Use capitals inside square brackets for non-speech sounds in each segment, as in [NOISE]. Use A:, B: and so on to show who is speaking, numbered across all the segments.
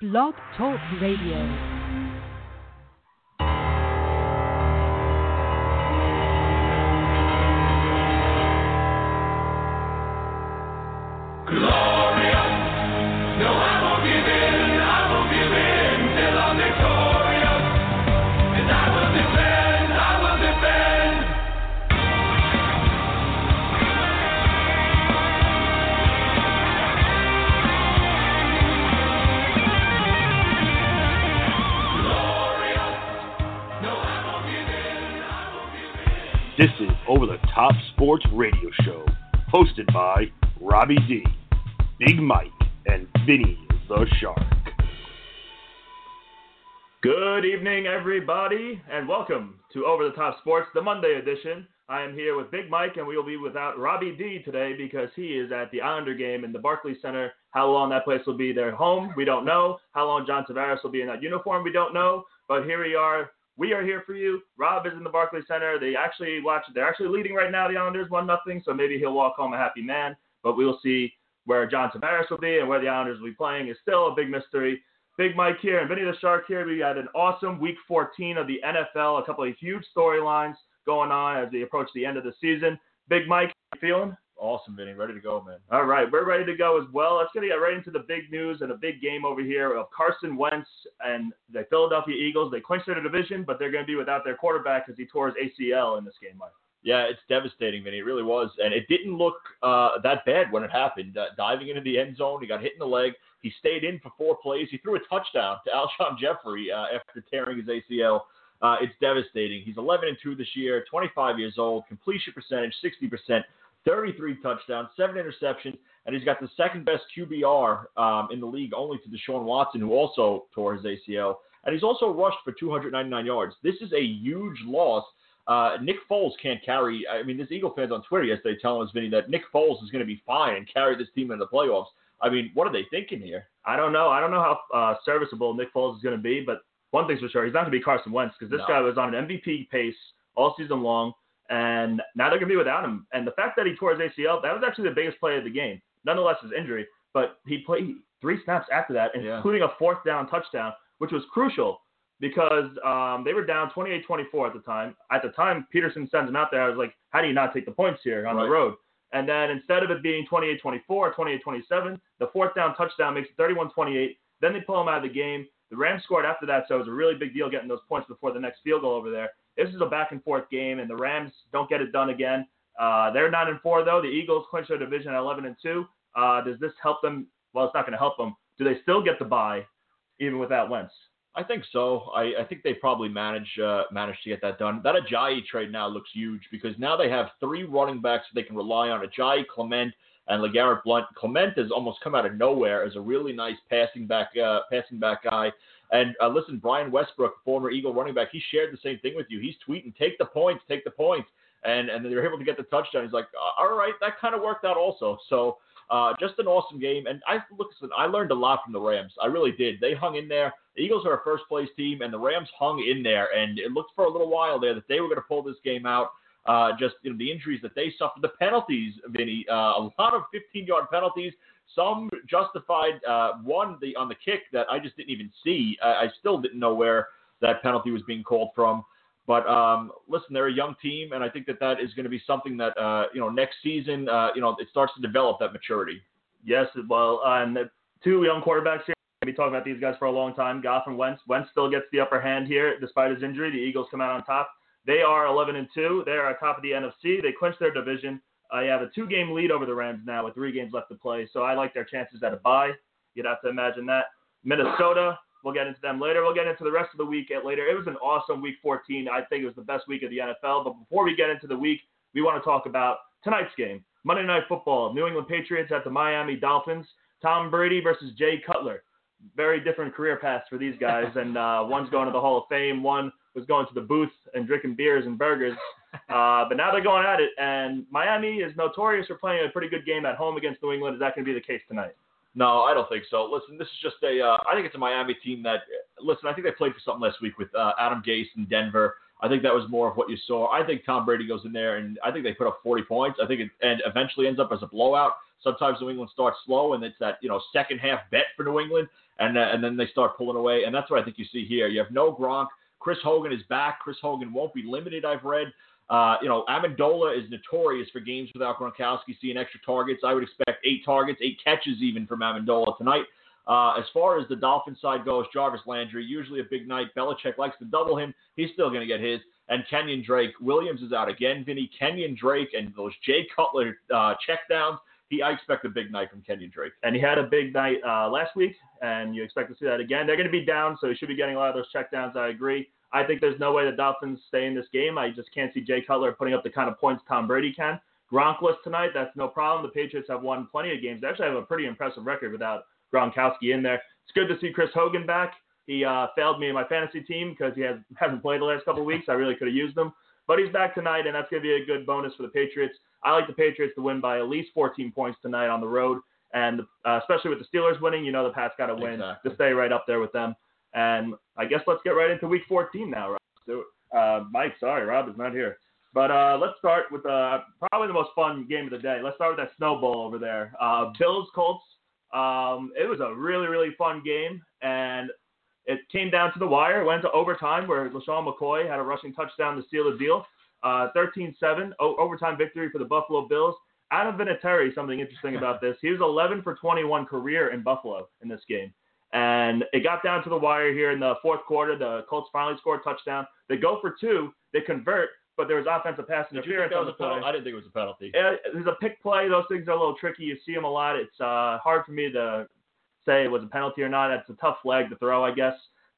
A: Blog Talk Radio.
B: The Top Sports, the
C: Monday edition. I am here with Big Mike, and we will be without Robbie D today because he is at the Islander game in the Barclays Center. How long that place will be their home, we don't know. How long John Tavares will be in that uniform, we don't know. But here we are we are here for you. Rob is in the Barclays Center. They actually watch. They're actually leading right now. The Islanders one nothing. So maybe he'll walk home a happy man. But we will see where John Tavares will be and where the Islanders will be playing is still a big mystery. Big Mike here and Vinny the Shark here. We had an awesome Week 14 of the NFL. A couple of huge storylines going on as we approach the end of the season. Big Mike, how you feeling?
D: Awesome, Vinny. Ready to go, man.
C: All right, we're ready to go as well. Let's get right into the big news and a big game over here of Carson Wentz and the Philadelphia Eagles. They clinched their division, but they're going to be without their quarterback because he tore his ACL in this game, Mike.
D: Yeah, it's devastating, Vinny. It really was, and it didn't look uh, that bad when it happened. Uh, diving into the end zone, he got hit in the leg. He stayed in for four plays. He threw a touchdown to [LAUGHS] Alshon Jeffery uh, after tearing his ACL. Uh, it's devastating. He's 11 and two this year, 25 years old, completion percentage 60 percent. 33 touchdowns, seven interceptions, and he's got the second best QBR um, in the league, only to Deshaun Watson, who also tore his ACL. And he's also rushed for 299 yards. This is a huge loss. Uh, Nick Foles can't carry. I mean, there's Eagle fans on Twitter yesterday telling us, Vinny, that Nick Foles is going to be fine and carry this team into the playoffs. I mean, what are they thinking here?
C: I don't know. I don't know how uh, serviceable Nick Foles is going to be, but one thing's for sure, he's not going to be Carson Wentz because this no. guy was on an MVP pace all season long and now they're going to be without him. And the fact that he tore his ACL, that was actually the biggest play of the game. Nonetheless, his injury, but he played three snaps after that, including yeah. a fourth down touchdown, which was crucial because um, they were down 28-24 at the time. At the time, Pederson sends him out there. I was like, how do you not take the points here on right. the road? And then instead of it being 28-24, 28-27, the fourth down touchdown makes it 31-28. Then they pull him out of the game. The Rams scored after that, so it was a really big deal getting those points before the next field goal over there. This is a back and forth game, and the Rams don't get it done again. Uh, they're nine and four though. The Eagles clinch their division at 11 and two. Uh, does this help them? Well, it's not going to help them. Do they still get the bye, even without Wentz?
D: I think so. I, I think they probably manage uh, managed to get that done. That Ajayi trade now looks huge because now they have three running backs they can rely on: Ajayi, Clement, and LeGarrette Blunt. Clement has almost come out of nowhere as a really nice passing back uh, passing back guy. And uh, listen, Brian Westbrook, former Eagle running back, he shared the same thing with you. He's tweeting, "Take the points, take the points," and and they were able to get the touchdown. He's like, "All right, that kind of worked out also." So. Uh, just an awesome game, and I look. I learned a lot from the Rams. I really did. They hung in there. The Eagles are a first place team, and the Rams hung in there. And it looked for a little while there that they were going to pull this game out. Uh, just you know, the injuries that they suffered, the penalties, Vinny, uh, a lot of 15 yard penalties. Some justified. Uh, one the on the kick that I just didn't even see. I, I still didn't know where that penalty was being called from. But um, listen, they're a young team, and I think that that is going to be something that uh, you know next season, uh, you know, it starts to develop that maturity.
C: Yes, well, uh, and two young quarterbacks here. We'll be talking about these guys for a long time. Goff and Wentz. Wentz still gets the upper hand here despite his injury. The Eagles come out on top. They are 11 and two. They are top of the NFC. They clinch their division. I have a two-game lead over the Rams now with three games left to play, so I like their chances at a bye. You'd have to imagine that. Minnesota, we'll get into them later. We'll get into the rest of the week at later. It was an awesome Week 14. I think it was the best week of the NFL. But before we get into the week, we want to talk about tonight's game, Monday Night Football. New England Patriots at the Miami Dolphins. Tom Brady versus Jay Cutler. Very different career paths for these guys, and uh, one's going to the Hall of Fame. One was going to the booth and drinking beers and burgers. [LAUGHS] Uh, but now they're going at it, and Miami is notorious for playing a pretty good game at home against New England. Is that going to be the case tonight?
D: No, I don't think so. Listen, this is just a. Uh, I think it's a Miami team that. Listen, I think they played for something last week with uh, Adam Gase in Denver. I think that was more of what you saw. I think Tom Brady goes in there and I think they put up 40 points. I think it and eventually ends up as a blowout. Sometimes New England starts slow and it's that you know second half bet for New England, and uh, and then they start pulling away, and that's what I think you see here. You have no Gronk. Chris Hogan is back. Chris Hogan won't be limited. I've read. Uh, you know, Amendola is notorious for games without Gronkowski seeing extra targets. I would expect eight targets, eight catches even from Amendola tonight. Uh, as far as the Dolphin side goes, Jarvis Landry, usually a big night. Belichick likes to double him. He's still going to get his. And Kenyon Drake. Williams is out again, Vinny. Kenyon Drake and those Jay Cutler uh, checkdowns. He, I expect a big night from Kenyon Drake.
C: And he had a big night uh, last week, and you expect to see that again. They're going to be down, so he should be getting a lot of those checkdowns. I agree. I think there's no way the Dolphins stay in this game. I just can't see Jay Cutler putting up the kind of points Tom Brady can. Gronkless tonight, that's no problem. The Patriots have won plenty of games. They actually have a pretty impressive record without Gronkowski in there. It's good to see Chris Hogan back. He uh, failed me in my fantasy team because he has, [LAUGHS] hasn't played the last couple of weeks. I really could have used him. But he's back tonight, and that's going to be a good bonus for the Patriots. I like the Patriots to win by at least 14 points tonight on the road. And uh, especially with the Steelers winning, you know the Pats got to win
D: Exactly.
C: to stay right up there with them. And I guess let's get right into Week 14 now, Rob. It. Uh, Mike, sorry, Rob is not here. But uh, let's start with uh, probably the most fun game of the day. Let's start with that snowball over there. Uh, Bills Colts. Um, it was a really really fun game, and it came down to the wire. Went to overtime where LeSean McCoy had a rushing touchdown to seal the deal. Uh, 13-7 o- overtime victory for the Buffalo Bills. Adam Vinatieri, something interesting about this. He was 11 for 21 career in Buffalo in this game. And it got down to the wire here in the fourth quarter. The Colts finally scored a touchdown. They go for two. They convert, but there was offensive pass
D: Did you think
C: interference on the play.
D: penalty? I didn't think it was a penalty.
C: Uh, there's a pick play. Those things are a little tricky. You see them a lot. It's uh, hard for me to say it was a penalty or not. That's a tough flag to throw, I guess.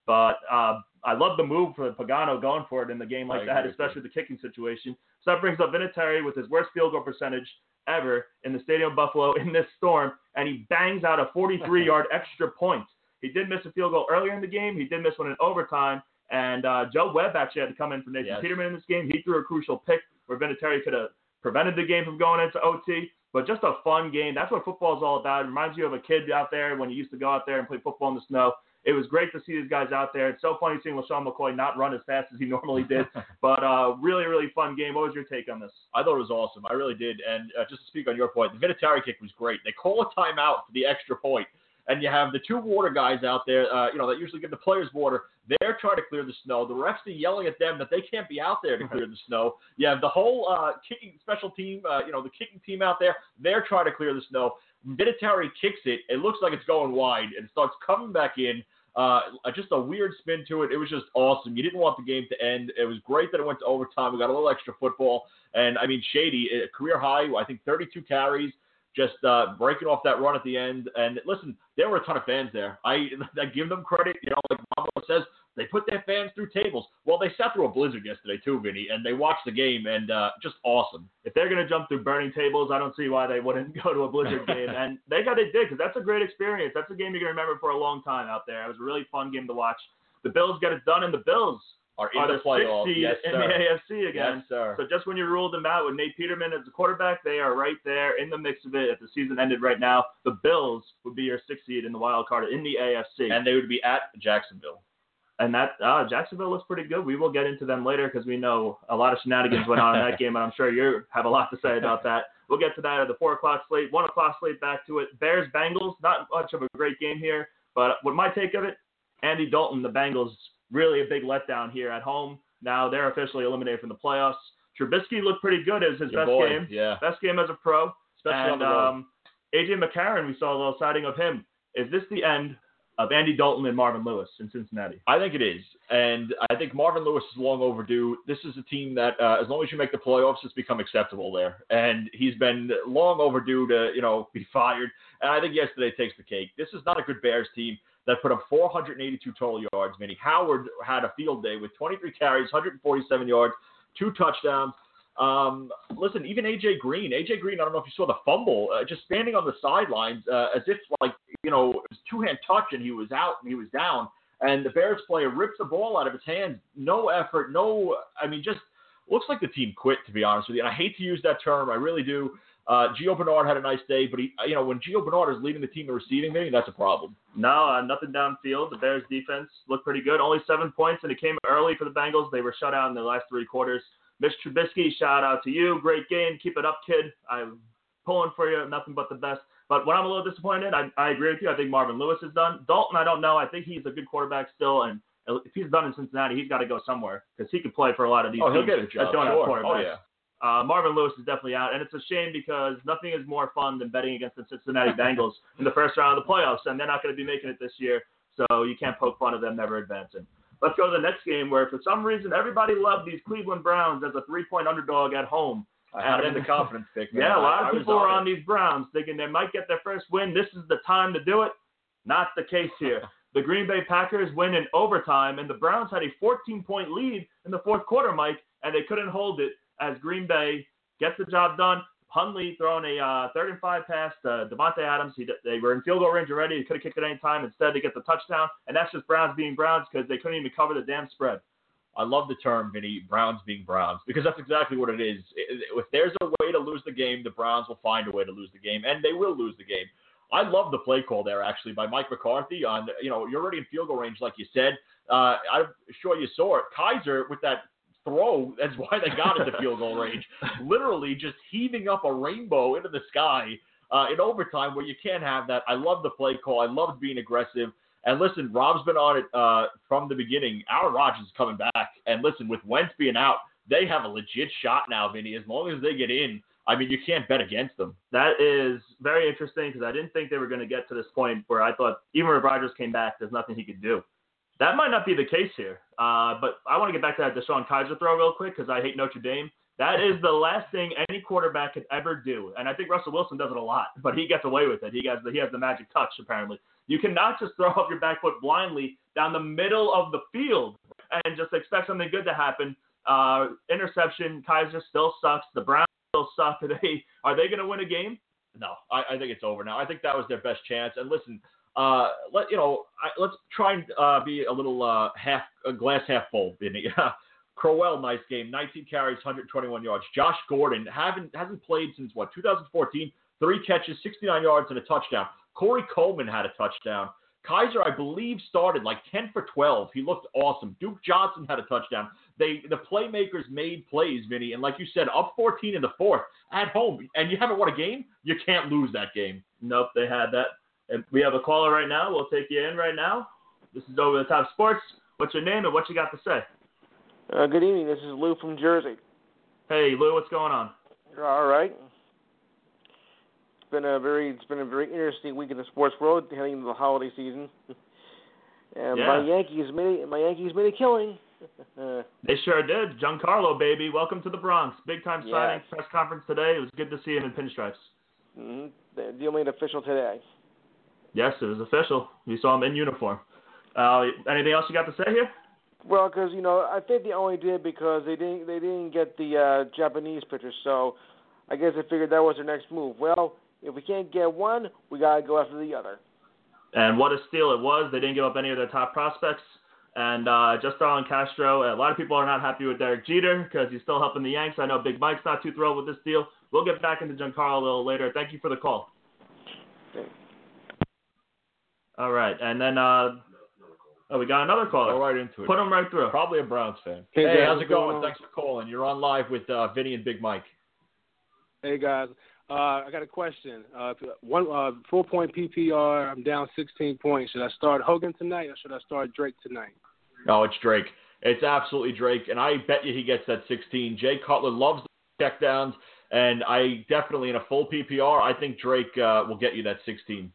C: But uh, I love the move for Pagano going for it in the game like that, especially the kicking situation. So that brings up Vinatieri with his worst field goal percentage ever in the stadium Buffalo in this storm, and he bangs out a 43-yard [LAUGHS] extra point. He did miss a field goal earlier in the game. He did miss one in overtime. And uh, Joe Webb actually had to come in for Nathan
D: Yes.
C: Peterman in this game. He threw a crucial pick where Vinatieri could have prevented the game from going into OT. But just a fun game. That's what football is all about. It reminds you of a kid out there when you used to go out there and play football in the snow. It was great to see these guys out there. It's so funny seeing LeSean McCoy not run as fast as he [LAUGHS] normally did. [LAUGHS] but uh, really, really fun game. What was your take on this?
D: I thought it was awesome. I really did. And uh, just to speak on your point, the Vinatieri kick was great. They call a timeout for the extra point, and you have the two water guys out there, uh, you know, that usually give the players water. They're trying to clear the snow. The refs are yelling at them that they can't be out there to clear the snow. You have the whole uh, kicking special team, uh, you know, the kicking team out there. They're trying to clear the snow. Vinatieri kicks it. It looks like it's going wide, and starts coming back in. Uh, just a weird spin to it. It was just awesome. You didn't want the game to end. It was great that it went to overtime. We got a little extra football. And I mean, Shady, a career high, I think 32 carries, just uh, breaking off that run at the end. And listen, there were a ton of fans there. I, [LAUGHS] I give them credit. You know, like Mama says, they put their fans through tables. Well, they sat through a blizzard yesterday too, Vinny, and they watched the game and uh, just awesome.
C: if they're going to jump through burning tables, I don't see why they wouldn't [LAUGHS] go to a Blizzard [LAUGHS] game. And they got it did because that's a great experience. That's a game you're to remember for a long time out there. It was a really fun game to watch. The Bills got it done, and the Bills
D: Are in
C: are
D: the
C: the
D: playoffs. Yes,
C: in the AFC again.
D: Yes, sir.
C: So just when you ruled them out with Nate Peterman as the quarterback, they are right there in the mix of it. If the season ended right now, the Bills would be your sixth seed in the wild card in the AFC.
D: and they would be at Jacksonville.
C: And that uh, Jacksonville looks pretty good. We will get into them later because we know a lot of shenanigans went on in that [LAUGHS] game, and I'm sure you have a lot to say about that. We'll get to that at the four o'clock slate, one o'clock slate. Back to it. Bears Bengals. Not much of a great game here, but what my take of it, Andy Dalton, the Bengals, really a big letdown here at home. Now they're officially eliminated from the playoffs. Trubisky looked pretty good. Was his
D: Your
C: best
D: boy,
C: game,
D: Yeah.
C: best game as a pro.
D: Especially on
C: and
D: the road.
C: um, AJ McCarron, we saw a little sighting of him. Is this the end of Andy Dalton and Marvin Lewis in Cincinnati?
D: I think it is, and I think Marvin Lewis is long overdue. This is a team that, uh, as long as you make the playoffs, it's become acceptable there, and he's been long overdue to, you know, be fired. And I think yesterday takes the cake. This is not a good Bears team that put up 482 total yards. Manny Howard had a field day with 23 carries, 147 yards, two touchdowns. Um, listen, even AJ Green, AJ Green, I don't know if you saw the fumble, uh, just standing on the sidelines uh, as if like you know it was two hand touch and he was out and he was down, and the Bears player rips the ball out of his hands, no effort, no, I mean just looks like the team quit to be honest with you. And I hate to use that term, I really do. Uh, Gio Bernard had a nice day, but he, you know, when Gio Bernard is leading the team in receiving, maybe that's a problem.
C: No, uh, nothing downfield. The Bears defense looked pretty good. Only seven points, and it came early for the Bengals. They were shut out in the last three quarters. Mitch Trubisky, shout out to you. Great game. Keep it up, kid. I'm pulling for you. Nothing but the best. But when I'm a little disappointed, I, I agree with you. I think Marvin Lewis is done. Dalton, I don't know. I think he's a good quarterback still, and if he's done in Cincinnati, he's got to go somewhere because he could play for a lot of these
D: Oh, he'll
C: teams
D: get a job.
C: that don't
D: sure.
C: have quarterbacks.
D: Oh yeah.
C: Uh, Marvin Lewis is definitely out, and it's a shame because nothing is more fun than betting against the Cincinnati Bengals [LAUGHS] in the first round of the playoffs, and they're not going to be making it this year, so you can't poke fun of them never advancing. Let's go to the next game where, for some reason, everybody loved these Cleveland Browns as a three-point underdog at home.
D: I had in the confidence [LAUGHS] pick. Man.
C: Yeah, a lot
D: I-
C: of people were
D: it.
C: on these Browns thinking they might get their first win. This is the time to do it. Not the case here. [LAUGHS] The Green Bay Packers win in overtime, and the Browns had a 14 point lead in the fourth quarter, Mike, and they couldn't hold it as Green Bay gets the job done. Hundley throwing a uh, third and five pass to Davante Adams. He, they were in field goal range already. He could have kicked it any time. Instead, they get the touchdown, and that's just Browns being Browns because they couldn't even cover the damn spread.
D: I love the term, Vinny, Browns being Browns, because that's exactly what it is. If there's a way to lose the game, the Browns will find a way to lose the game, and they will lose the game. I love the play call there, actually, by Mike McCarthy. On you know, you're already in field goal range, like you said. Uh, I'm sure you saw it. Kizer with that throw, that's why they got into field goal range. [LAUGHS] Literally just heaving up a rainbow into the sky uh, in overtime, where you can't have that. I love the play call. I loved being aggressive. And listen, Rob's been on it uh, from the beginning. Aaron Rodgers is coming back. And listen, with Wentz being out, they have a legit shot now, Vinny. As long as they get in, I mean, you can't bet against them.
C: That is very interesting because I didn't think they were going to get to this point where I thought even if Rodgers came back, there's nothing he could do. That might not be the case here. Uh, but I want to get back to that DeShone Kizer throw real quick because I hate Notre Dame. That is the last thing any quarterback could ever do, and I think Russell Wilson does it a lot, but he gets away with it. He has the, he has the magic touch apparently. You cannot just throw [LAUGHS] up your back foot blindly down the middle of the field and just expect something good to happen. Uh, interception. Kaiser still sucks. The Browns still suck. Are [LAUGHS] they are they going to win a game?
D: No, I, I think it's over now. I think that was their best chance. And listen, uh, let you know, I, let's try and uh, be a little uh, half a glass half full, Vinny. [LAUGHS] Crowell, nice game, 19 carries, 121 yards. Josh Gordon haven't hasn't played since what 2014. Three catches, 69 yards, and a touchdown. Corey Coleman had a touchdown. Kizer, I believe, started like 10 for 12. He looked awesome. Duke Johnson had a touchdown. They the playmakers made plays, Vinny, and like you said, up 14 in the fourth at home, and you haven't won a game. You can't lose that game.
C: Nope, they had that. And we have a caller right now. We'll take you in right now. This is over the top sports. What's your name and what you got to say?
E: Uh, good evening. This is Lou from Jersey.
C: Hey Lou, what's going on?
E: All right. It's been a very it's been a very interesting week in the sports world heading into the holiday season. [LAUGHS] and
C: Yeah.
E: my Yankees made my Yankees made a killing. [LAUGHS]
C: They sure did. Giancarlo, baby, welcome to the Bronx. Big time signing press conference today. It was good to see him in pinstripes.
E: mhm. The deal made official today.
C: Yes, it was official. We saw him in uniform. Uh, anything else you got to say here?
E: Well, because you know, I think they only did because they didn't they didn't get the uh, Japanese pitcher, so I guess they figured that was their next move. Well, if we can't get one, we gotta go after the other.
C: And what a steal it was. They didn't give up any of their top prospects. And uh, just Starlin Castro, a lot of people are not happy with Derek Jeter because he's still helping the Yanks. I know Big Mike's not too thrilled with this deal. We'll get back into Giancarlo a little later. Thank you for the call.
E: Okay.
C: All right. And then, uh, oh, we got another caller.
D: Go right into it.
C: Put him right through.
D: Probably a Browns fan.
F: Hey,
D: Hey,
F: guys,
D: how's it going?
F: going?
D: Thanks for calling. You're on live with uh, Vinny and Big Mike.
F: Hey guys, uh, I got a question. Uh, one uh, four point PPR. I'm down 16 points. Should I start Hogan tonight or should I start Drake tonight?
D: No, it's Drake. It's absolutely Drake, and I bet you he gets that 16. Jay Cutler loves the checkdowns, and I definitely in a full PPR, I think Drake uh, will get you that 16.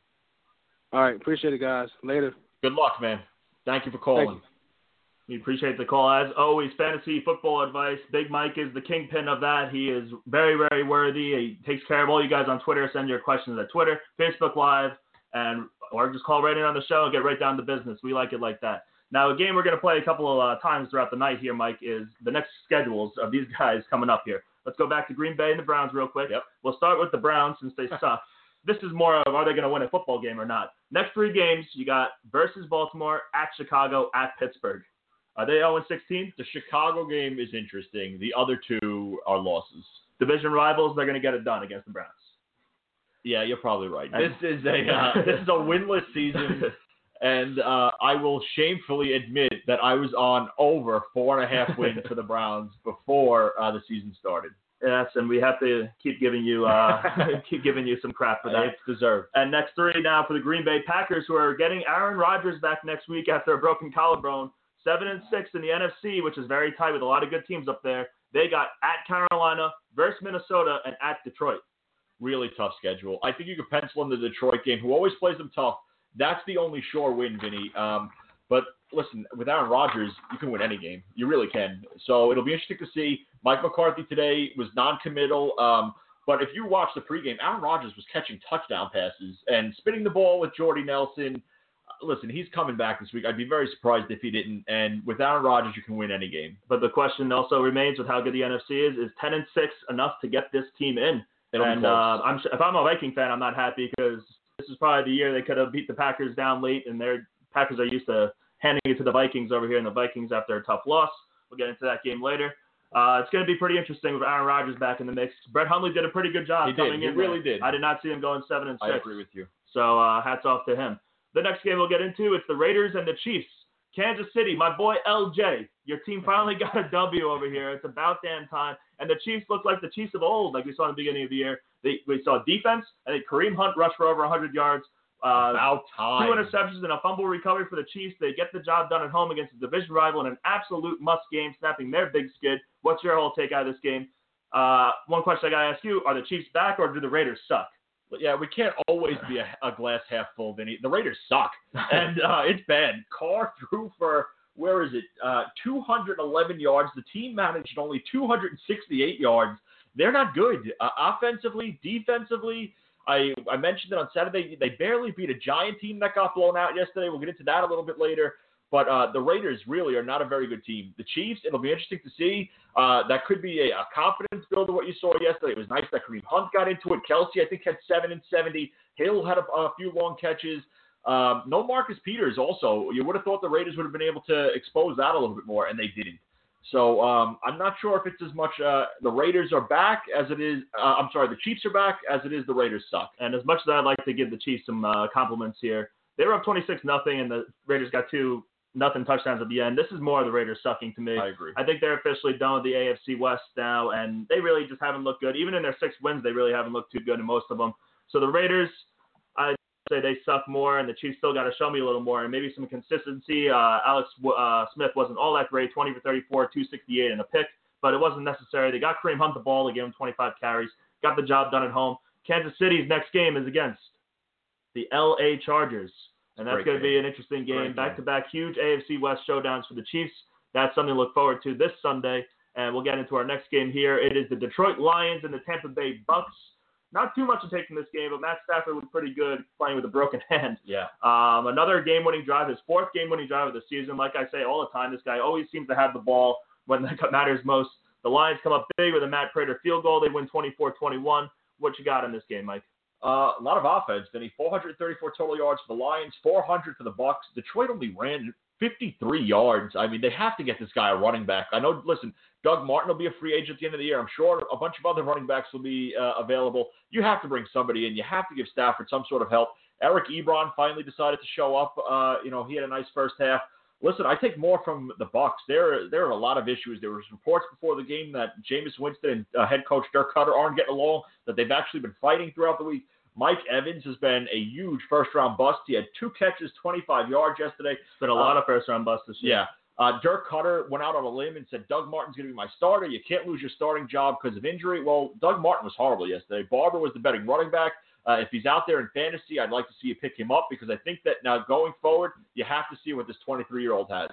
F: All right, appreciate it, guys. Later.
D: Good luck, man. Thank you for calling.
F: Thank
C: We appreciate the call. As always, fantasy football advice. Big Mike is the kingpin of that. He is very, very worthy. He takes care of all you guys on Twitter. Send your questions at Twitter, Facebook Live, and or just call right in on the show and get right down to business. We like it like that. Now, a game we're going to play a couple of uh, times throughout the night here, Mike, is the next schedules of these [LAUGHS] guys coming up here. Let's go back to Green Bay and the Browns real quick.
D: Yep.
C: We'll start with the Browns since they [LAUGHS] suck. This is more of are they going to win a football game or not? Next three games, you got versus Baltimore, at Chicago, at Pittsburgh. Are they 0 16?
D: The Chicago game is interesting. The other two are losses.
C: Division rivals, they're going to get it done against the Browns.
D: Yeah, you're probably right.
C: And-
D: This is a uh, [LAUGHS] this is a winless season, and uh, I will shamefully admit that I was on over four and a half wins for the Browns before uh, the season started.
C: Yes, and we have to keep giving you uh, [LAUGHS] keep giving you some crap for that.
D: It's deserved.
C: And next three now for the Green Bay Packers, who are getting Aaron Rodgers back next week after a broken collarbone. Seven and six in the NFC, which is very tight with a lot of good teams up there. They got at Carolina versus Minnesota and at Detroit.
D: Really tough schedule. I think you could pencil in the Detroit game, who always plays them tough. That's the only sure win, Vinny. Um, but listen, with Aaron Rodgers, you can win any game. You really can. So it'll be interesting to see. Mike McCarthy today was non-committal. Um, but if you watch the pregame, Aaron Rodgers was catching touchdown passes and spinning the ball with Jordy Nelson. Listen, he's coming back this week. I'd be very surprised if he didn't. And with Aaron Rodgers, you can win any game.
C: But the question also remains with how good the NFC is: is ten and six enough to get this team in?
D: It'll
C: and uh, I'm if I'm a Viking fan, I'm not happy because this is probably the year they could have beat the Packers down late, and their Packers are used to handing it to the Vikings over here, and the Vikings after a tough loss. We'll get into that game later. Uh, it's going to be pretty interesting with Aaron Rodgers back in the mix. Brett Hundley did a pretty good job
D: He did. He
C: in.
D: really
C: there.
D: did.
C: I did not see him going seven and six.
D: I agree with you.
C: So uh, hats off to him. The next game we'll get into it's the Raiders and the Chiefs. Kansas City, my boy LJ. Your team [LAUGHS] finally got a W over here. It's about damn time. And the Chiefs look like the Chiefs of old, like we saw in the beginning of the year. They, we saw defense, and then Kareem Hunt rushed for over 100 yards. Uh,
D: About time.
C: Two interceptions and a fumble recovery for the Chiefs. They get the job done at home against a division rival in an absolute must game, snapping their big skid. What's your whole take out of this game? Uh, one question I got to ask you Are the Chiefs back or do the Raiders suck?
D: But yeah, we can't always be a, a glass half full, Vinny. The Raiders suck, [LAUGHS] and uh, it's bad. Carr threw for where is it? Uh, 211 yards. The team managed only 268 yards. They're not good uh, offensively, defensively. I I mentioned it on Saturday. They barely beat a giant team that got blown out yesterday. We'll get into that a little bit later. But uh, the Raiders really are not a very good team. The Chiefs, it'll be interesting to see. Uh, that could be a, a confidence builder. What you saw yesterday, it was nice that Kareem Hunt got into it. Kelce, I think, had seven and seventy. Hill had a, a few long catches. Um, no Marcus Peters. Also, you would have thought the Raiders would have been able to expose that a little bit more, and they didn't. So um, I'm not sure if it's as much uh, the Raiders are back as it is. Uh, I'm sorry, the Chiefs are back as it is the Raiders suck.
C: And as much as I'd like to give the Chiefs some uh, compliments here, they were up 26 nothing, and the Raiders got two nothing touchdowns at the end. This is more of the Raiders sucking to me.
D: I agree.
C: I think they're officially done with the AFC West now, and they really just haven't looked good. Even in their six wins, they really haven't looked too good in most of them. So the Raiders, say they suck more, and the Chiefs still got to show me a little more and maybe some consistency. Uh, Alex uh, Smith wasn't all that great, 20 for 34, 268 and a pick, but it wasn't necessary. They got Kareem Hunt the ball. They gave him 25 carries, got the job done at home. Kansas City's next game is against the LA Chargers. And that's going to be an interesting game.
D: game.
C: Back to back huge AFC West showdowns for the Chiefs. That's something to look forward to this Sunday. And we'll get into our next game here. It is the Detroit Lions and the Tampa Bay Bucks. Not too much to take from this game, but Matt Stafford looked pretty good playing with a broken [LAUGHS] hand.
D: Yeah.
C: Um, another game-winning drive, his fourth game-winning drive of the season. Like I say all the time, this guy always seems to have the ball when [LAUGHS] it matters most. The Lions come up big with a Matt Prater field goal. They win 24-21. What you got in this game, Mike?
D: Uh, a lot of offense. Then he 434 total yards for the Lions, 400 for the Bucks. Detroit only ran 53 yards. I mean, they have to get this guy a running back. I know. Listen, Doug Martin will be a free agent at the end of the year. I'm sure a bunch of other running backs will be uh, available. You have to bring somebody in. You have to give Stafford some sort of help. Eric Ebron finally decided to show up. Uh, you know, he had a nice first half. Listen, I take more from the Bucks. There, there are a lot of issues. There was reports before the game that Jameis Winston and uh, head coach Dirk Koetter aren't getting along. That they've actually been fighting throughout the week. Mike Evans has been a huge first round bust. He had two catches, 25 yards yesterday.
C: It's been a lot of first-round busts this year.
D: Yeah. Uh, Dirk Koetter went out on a limb and said Doug Martin's going to be my starter. You can't lose your starting job because of injury. Well, Doug Martin was horrible yesterday. Barber was the betting running back. Uh, if he's out there in fantasy, I'd like to see you pick him up because I think that now going forward, you have to see what this 23 year old has.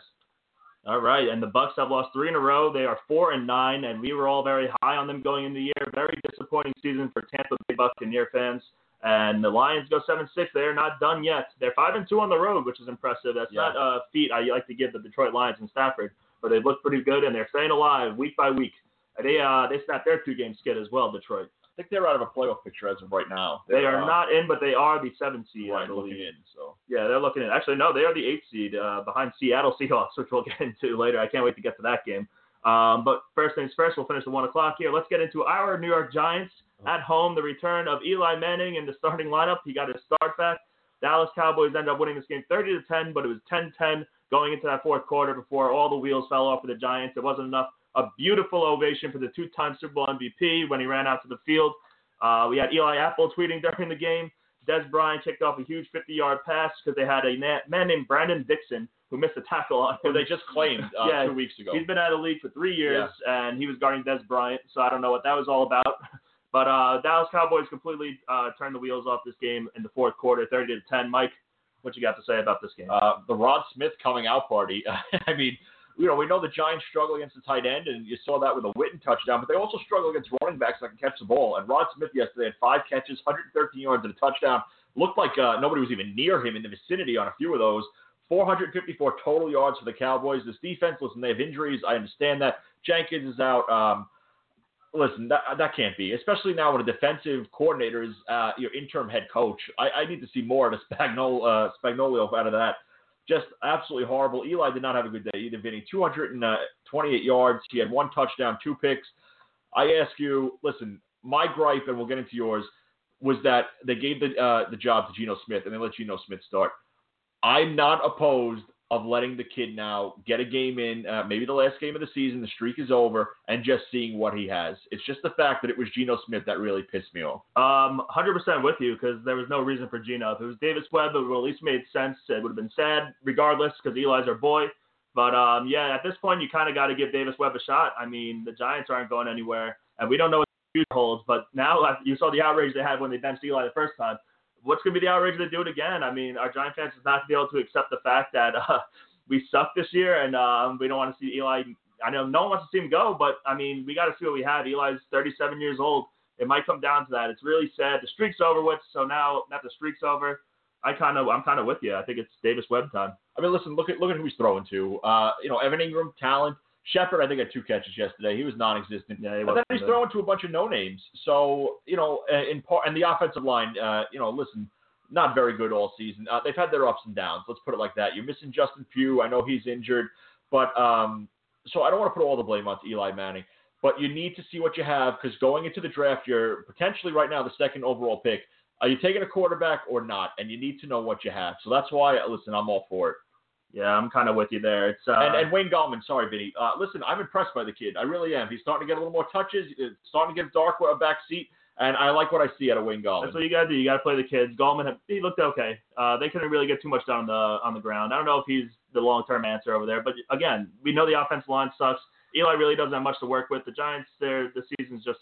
C: All right, and the Bucks have lost three in a row. They are four and nine, and we were all very high on them going into the year. Very disappointing season for Tampa Bay Buccaneer fans. And the Lions go seven six. They're not done yet. They're five and two on the road, which is impressive. That's
D: Yeah.
C: not a feat I like to give the Detroit Lions and Stafford, but they look pretty good and they're staying alive week by week. They uh they snapped their two game skid as well. Detroit.
D: I think they're out of a playoff picture as of right now.
C: They
D: They're, uh,
C: not in, but they are the seventh seed. I
D: right,
C: believe.
D: looking in. So
C: Yeah, they're looking at. Actually, no, they are the eighth seed uh, behind Seattle [LAUGHS] Seahawks, which we'll get into later. I can't wait to get to that game. Um, but first things first, we'll finish at one o'clock here. Let's get into our New York Giants at home. The return of Eli Manning in the starting lineup. He got his start back. Dallas Cowboys ended up winning this game 30 to 10, but it was 10-10 going into that fourth quarter before all the wheels fell off for the Giants. It wasn't enough a beautiful ovation for the two-time Super Bowl MVP when he ran out to the field. Uh, we had Eli Apple tweeting during the game. Dez Bryant kicked off a huge 50-yard pass because they had a man named Brandon Dixon who missed a tackle on
D: Who they just claimed uh, [LAUGHS]
C: Yeah,
D: two weeks ago.
C: He's been out of the league for three years, and he was guarding Dez Bryant, so I don't know what that was all about. [LAUGHS] But uh, Dallas Cowboys completely uh, turned the wheels off this game in the fourth quarter, 30 to 10. Mike, what you got to say about this game?
D: Uh, the Rod Smith coming out party. [LAUGHS] I mean, you know, we know the Giants struggle against the tight end, and you saw that with a Witten touchdown, but they also struggle against running backs that can catch the ball. And Rod Smith yesterday had five catches, 113 yards, and a touchdown. Looked like uh, nobody was even near him in the vicinity on a few of those. 454 total yards for the Cowboys. This defense, listen, they have injuries. I understand that. Jenkins is out. Um, listen, that that can't be, especially now when a defensive coordinator is uh, your interim head coach. I, I need to see more of the [LAUGHS] Spagnol, uh, Spagnolio out of that. Just absolutely horrible. Eli did not have a good day either, Vinny. 228 yards. He had one touchdown, two picks. I ask you, listen, my gripe, and we'll get into yours, was that they gave the uh, the job to Geno Smith and they let Geno Smith start. I'm not opposed of letting the kid now get a game in, uh, maybe the last game of the season, the streak is over, and just seeing what he has. It's just the fact that it was Geno Smith that really pissed me off.
C: Um, 100% with you because there was no reason for Geno. If it was Davis Webb, it would at least made sense. It would have been sad regardless because Eli's our boy. But um, yeah, at this point, you kind of got to give Davis Webb a shot. I mean, the Giants aren't going anywhere, and we don't know what the future holds. But now you saw the outrage they had when they benched Eli the first time. What's going to be the outrage if they do it again? I mean, our Giant fans is not to be able to accept the fact that uh, [LAUGHS] we suck this year, and um, we don't want to see Eli. I know no one wants to see him go, but I mean, we got to see what we have. Eli's 37 years old. It might come down to that. It's really sad. The streak's over with, so now that the streak's over, I kind of, I'm kind of with you. I think it's Davis Webb time.
D: I mean, listen, look at look at who he's throwing to. Uh, you know, Evan Engram, talent. Shepard, I think, had two catches yesterday. He was non-existent.
C: Yeah, he
D: But then he's
C: good.
D: throwing to a bunch of no names. So you know, in part, and the offensive line, uh, you know, listen, not very good all season. Uh, they've had their ups and downs. Let's put it like that. You're missing Justin Pugh. I know he's injured, but um, so I don't want to put all the blame onto Eli Manning. But you need to see what you have because going into the draft, you're potentially right now the second overall pick. Are you taking a quarterback or not? And you need to know what you have. So that's why, listen, I'm all for it.
C: Yeah, I'm kind of with you there. It's uh,
D: And, and Wayne Gallman, sorry, Vinny. Uh, listen, I'm impressed by the kid. I really am. He's starting to get a little more touches. It's starting to give Dark a back seat, and I like what I see out of Wayne Gallman.
C: That's what you gotta do. You gotta play the kids. Gallman, he looked okay. Uh, they couldn't really get too much down on the on the ground. I don't know if he's the long term answer over there, but again, we know the offensive line sucks. Eli really doesn't have much to work with. The Giants, their the season's just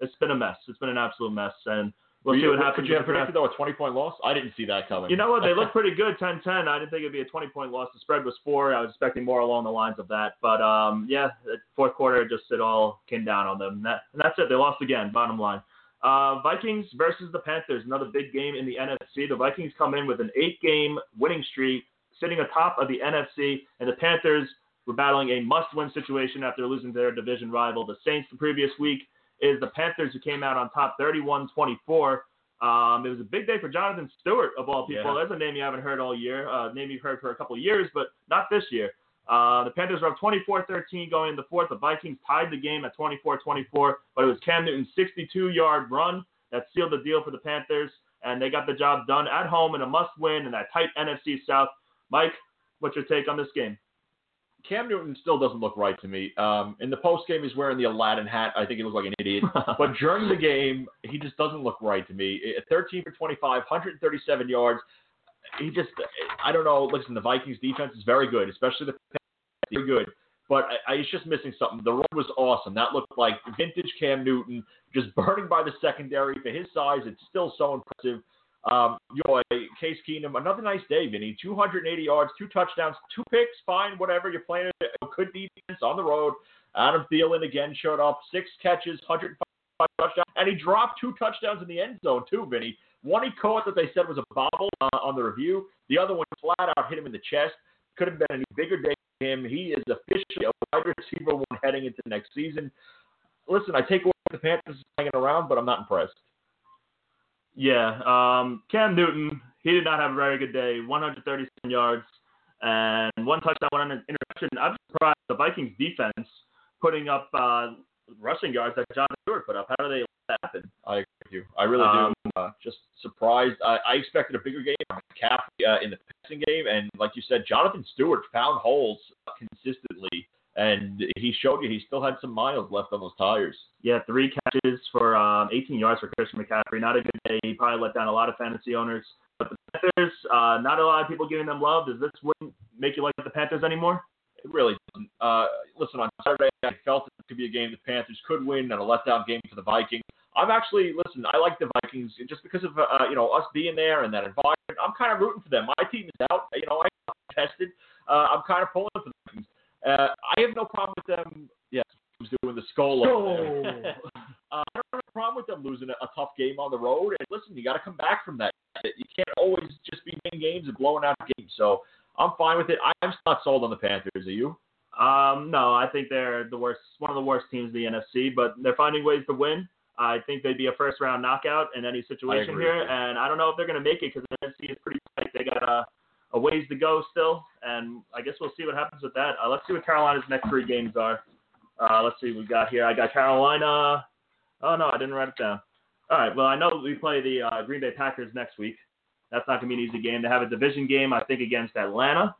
C: it's been a mess. It's been an absolute mess, and we'll
D: Were
C: see
D: you-
C: what happens.
D: You have
C: with the draft.
D: predicted though a 20 point loss? I didn't see that coming.
C: You know what? They look [LAUGHS] pretty good, 10-10. I didn't think it'd be a 20-point loss. The spread was four. I was expecting more along the lines of that. But, um, yeah, fourth quarter, just it all came down on them. And, that, and that's it. They lost again, bottom line. Uh, Vikings versus the Panthers, another big game in the NFC. The Vikings come in with an eight-game winning streak, sitting atop of the NFC, and the Panthers were battling a must-win situation after losing to their division rival, the Saints, the previous week. Is the Panthers who came out on top 31-24. Um, it was a big day for Jonathan Stewart, of all people.
D: Yeah.
C: That's a name you haven't heard all year. Uh, name you've heard for a couple of years, but not this year. Uh, the Panthers were up 24-13 going into the fourth. The Vikings tied the game at 24-24, but it was Cam Newton's 62-yard run that sealed the deal for the Panthers, and they got the job done at home in a must-win in that tight NFC South. Mike, what's your take on this game?
D: Cam Newton still doesn't look right to me. Um, in the post game, he's wearing the Aladdin hat. I think he looks like an idiot. [LAUGHS] but during the game, he just doesn't look right to me. At 13 for 25, 137 yards. He just, I don't know. Listen, the Vikings defense is very good, especially the very good. But I, I, he's just missing something. The run was awesome. That looked like vintage Cam Newton, just [LAUGHS] burning by the secondary. For his size, it's still so impressive. Um, Case Keenum, another nice day, Vinny. 280 yards, two touchdowns, two picks, fine, whatever. You're playing a good defense on the road. Adam Thielen again showed up, six catches, 105 touchdowns, and he dropped two touchdowns in the end zone too, Vinny. One he caught that they said was a bobble uh, on the review. The other one flat out hit him in the chest. Could have been any bigger day for him. He is officially a wide receiver one heading into next season. Listen, I take away the Panthers hanging around, but I'm not impressed.
C: Yeah, um, Cam Newton, he did not have a very good day. 137 yards and one touchdown, one interception. I'm surprised the Vikings defense putting up uh, rushing yards that John Stewart put up. How do they let that happen?
D: I agree with you. I really
C: Um,
D: do. Uh, just surprised. I, I expected a bigger game from McCaffrey uh, in the passing game, and like you said, Jonathan Stewart found holes consistently, and he showed you he still had some miles left on those tires.
C: Yeah, three catches for um, 18 yards for Christian McCaffrey. Not a good day. He probably let down a lot of fantasy owners. But the Panthers, uh, not a lot of people giving them love. Does this win make you like the Panthers anymore?
D: It really doesn't. Uh, listen, on Saturday, I felt it could be a game the Panthers could win and a letdown game for the Vikings. I'm actually listen. I like the Vikings just because of uh, you know us being there and that environment. I'm kind of rooting for them. My team is out. You know, I tested. Uh, I'm kind of pulling for. Uh, I have no problem with them. Yes, who's doing the skull? over there. [LAUGHS] uh, I don't have a problem with them losing a, a tough game on the road. And listen, you got to come back from that. You can't always just be winning games and blowing out games. So I'm fine with it. I'm not sold on the Panthers. Are you?
C: Um, no, I think they're the worst, one of the worst teams in the NFC, but they're finding ways to win. I think they'd be a first round knockout in any situation here, and I don't know if they're going to make it because the NFC is pretty tight. They got a, a ways to go still, and I guess we'll see what happens with that. Uh, let's see what Carolina's next three games are. Uh, let's see what we got here. I got Carolina. Oh no, I didn't write it down. All right, well I know we play the uh, Green Bay Packers next week. That's not going to be an easy game. They have a division game, I think, against Atlanta.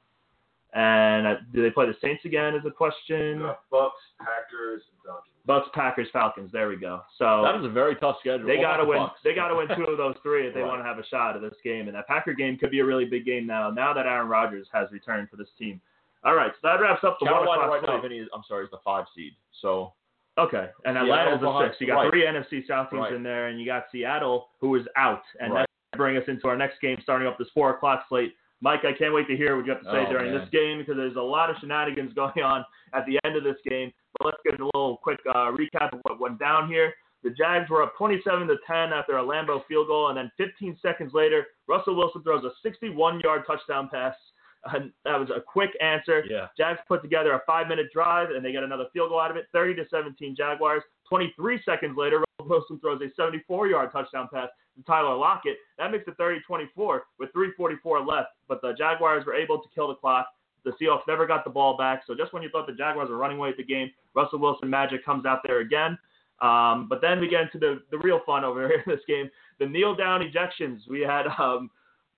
C: And uh, do they play the Saints again? Is a question.
B: Bucks, Packers, Falcons.
C: Bucks, Packers, Falcons. There we go. So
D: That is a very tough schedule.
C: they got to
D: the
C: win.
D: Bucks?
C: They got to win two of those three if they
D: Right.
C: want to have a shot at this game. And that Packer game could be a really big game now. Now that Aaron Rodgers has returned for this team. All right, so that wraps up the one
D: Carolina
C: o'clock
D: right now,
C: slate.
D: I'm sorry, is the five seed. So
C: Okay, and
D: Yeah,
C: Atlanta's the
D: Oklahoma-
C: six. You got
D: right.
C: three NFC South teams
D: Right.
C: in there, and you got Seattle, who is out, and
D: Right.
C: that's going bring us into our next game, starting up this four o'clock slate. Mike, I can't wait to hear what you have to say
D: Oh,
C: during
D: man.
C: this game because there's a lot of shenanigans [LAUGHS] going on at the end of this game. But let's get a little quick uh, recap of what went down here. The Jags were up 27 to 10 after a Lambo field goal, and then 15 seconds later, Russell Wilson throws a 61-yard touchdown pass. [LAUGHS] And that was a quick answer.
D: yeah,
C: Jags put together a five-minute drive, and they get another field goal out of it, 30 to 17 Jaguars. 23 seconds later, Russell Wilson throws a 74-yard touchdown pass Tyler Lockett. That makes it 30-24 with 3:44 left. But the Jaguars were able to kill the clock. The Seahawks never got the ball back. So just when you thought the Jaguars were running away with the game, Russell Wilson magic comes out there again. Um, but then we get into the, the real fun over [LAUGHS] here in this game. The kneel down ejections. We had um,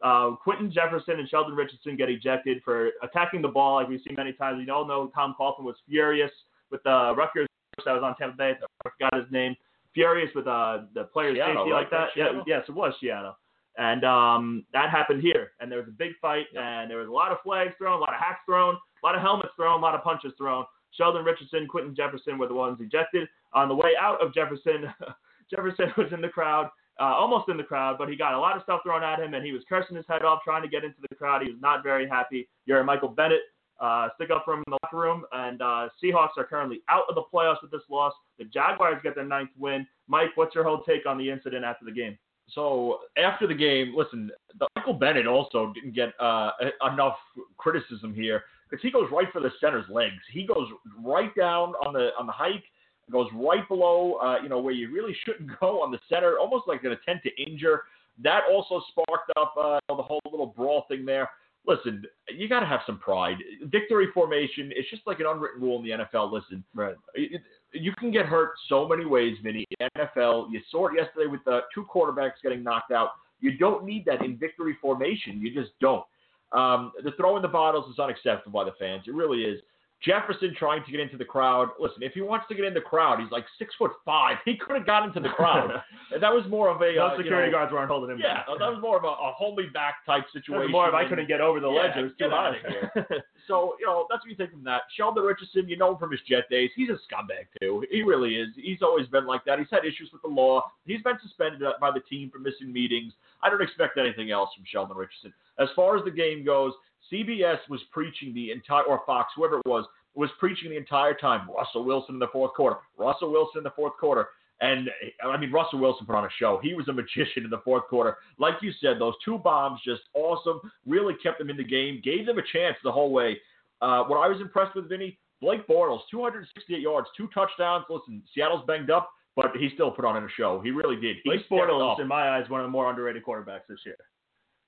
C: uh, Quinton Jefferson and Sheldon Richardson get ejected for attacking the ball, like we've seen many times. We all know Tom Coughlin was furious with the Rutgers that was on Tampa Bay. I forgot his name. Furious with uh, the player's
D: Seattle,
C: safety like that. Yeah, yes, it was Seattle. And um, that happened here. And there was a big fight,
D: Yeah.
C: and there was a lot of flags thrown, a lot of hats thrown, a lot of helmets thrown, a lot of punches thrown. Sheldon Richardson, Quinton Jefferson were the ones ejected. On the way out of Jefferson, [LAUGHS] Jefferson was in the crowd, uh, almost in the crowd, but he got a lot of stuff thrown at him, and he was cursing his head off, trying to get into the crowd. He was not very happy. You're Michael Bennett. Uh, stick up for him in the locker room, and uh, Seahawks are currently out of the playoffs with this loss. The Jaguars get their ninth win. Mike, what's your whole take on the incident after the game?
D: So after the game, listen, Michael Bennett also didn't get uh, enough criticism here because he goes right for the center's legs. He goes right down on the on the hike, goes right below, uh, you know, where you really shouldn't [LAUGHS] go on the center, almost like an attempt to injure. That also sparked up uh, the whole little brawl thing there. Listen, you got to have some pride. Victory formation, it's just like an unwritten rule in the NFL. Listen,
C: Right.
D: it, you can get hurt so many ways, Vinny. In NFL, you saw it yesterday with the two quarterbacks getting knocked out. You don't need that in victory formation. You just don't. Um, the throwing the bottles is unacceptable by the fans. It really is. Jefferson trying to get into the crowd. Listen, if he wants to get in the crowd, he's like six foot five. [LAUGHS] He could have got into the crowd. [LAUGHS] That was more of a uh, you
C: security
D: know,
C: guards weren't holding him
D: Yeah,
C: back.
D: that was more of a, a hold me back type [LAUGHS] situation.
C: more if I couldn't get over the ledge.
D: Yeah,
C: It was too
D: get
C: high.
D: outta here. So, you know, that's what you take from that. Sheldon Richardson, you know him from his Jet days. He's a scumbag, too. He really is. He's always been like that. He's had issues with the law. He's been suspended uh, by the team for missing meetings. I don't expect anything else from Sheldon Richardson. As far as the game goes, CBS was preaching the entire, or Fox, whoever it was, was preaching the entire time Russell Wilson in the fourth quarter. Russell Wilson in the fourth quarter. And I mean, Russell Wilson put on a show. He was a magician in the fourth quarter. Like you said, those two bombs just awesome. Really kept them in the game. Gave them a chance the whole way. Uh, what I was impressed with, Vinny, Blake Bortles, 268 yards, two touchdowns. Listen, Seattle's banged up, but he still put on a show. He really did. He
C: Blake Bortles,
D: up.
C: in my eyes, one of the more underrated quarterbacks this year.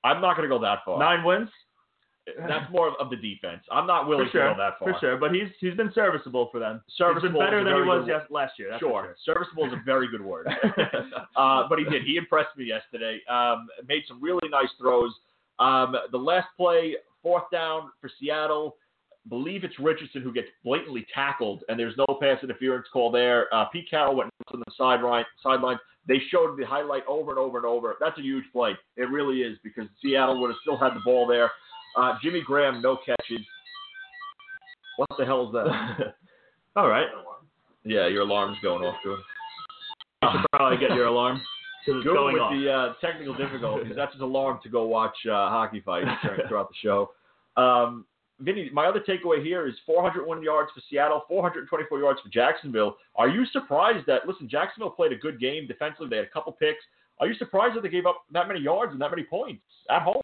D: I'm not going to go that far.
C: Nine wins.
D: That's more of, the defense. I'm not willing
C: sure,
D: to go that far.
C: for sure. But he's he's been serviceable for them.
D: Serviceable
C: he's been better than he was yes, last year. That's for
D: Sure. Serviceable is a very good word. [LAUGHS] uh, but he did. He impressed me yesterday. Um, made some really nice throws. Um, the last play, fourth down for Seattle. believe it's Richardson who gets blatantly tackled, and there's no pass interference call there. Uh, Pete Carroll went on the sideline. Sideline. They showed the highlight over and over and over. That's a huge play. It really is because Seattle would have still had the ball there. Uh, Jimmy Graham, no catches. What the hell is that? [LAUGHS]
C: All right.
D: yeah, your alarm's going off, good.
C: You should probably get your alarm
D: Good
C: going
D: with
C: off.
D: the uh, technical difficulties. That's his alarm to go watch uh, hockey fights [LAUGHS] throughout the show. Um, Vinny, my other takeaway here is 401 yards for Seattle, 424 yards for Jacksonville. Are you surprised that, listen, Jacksonville played a good game defensively. They had a couple picks. Are you surprised that they gave up that many yards and that many points at home?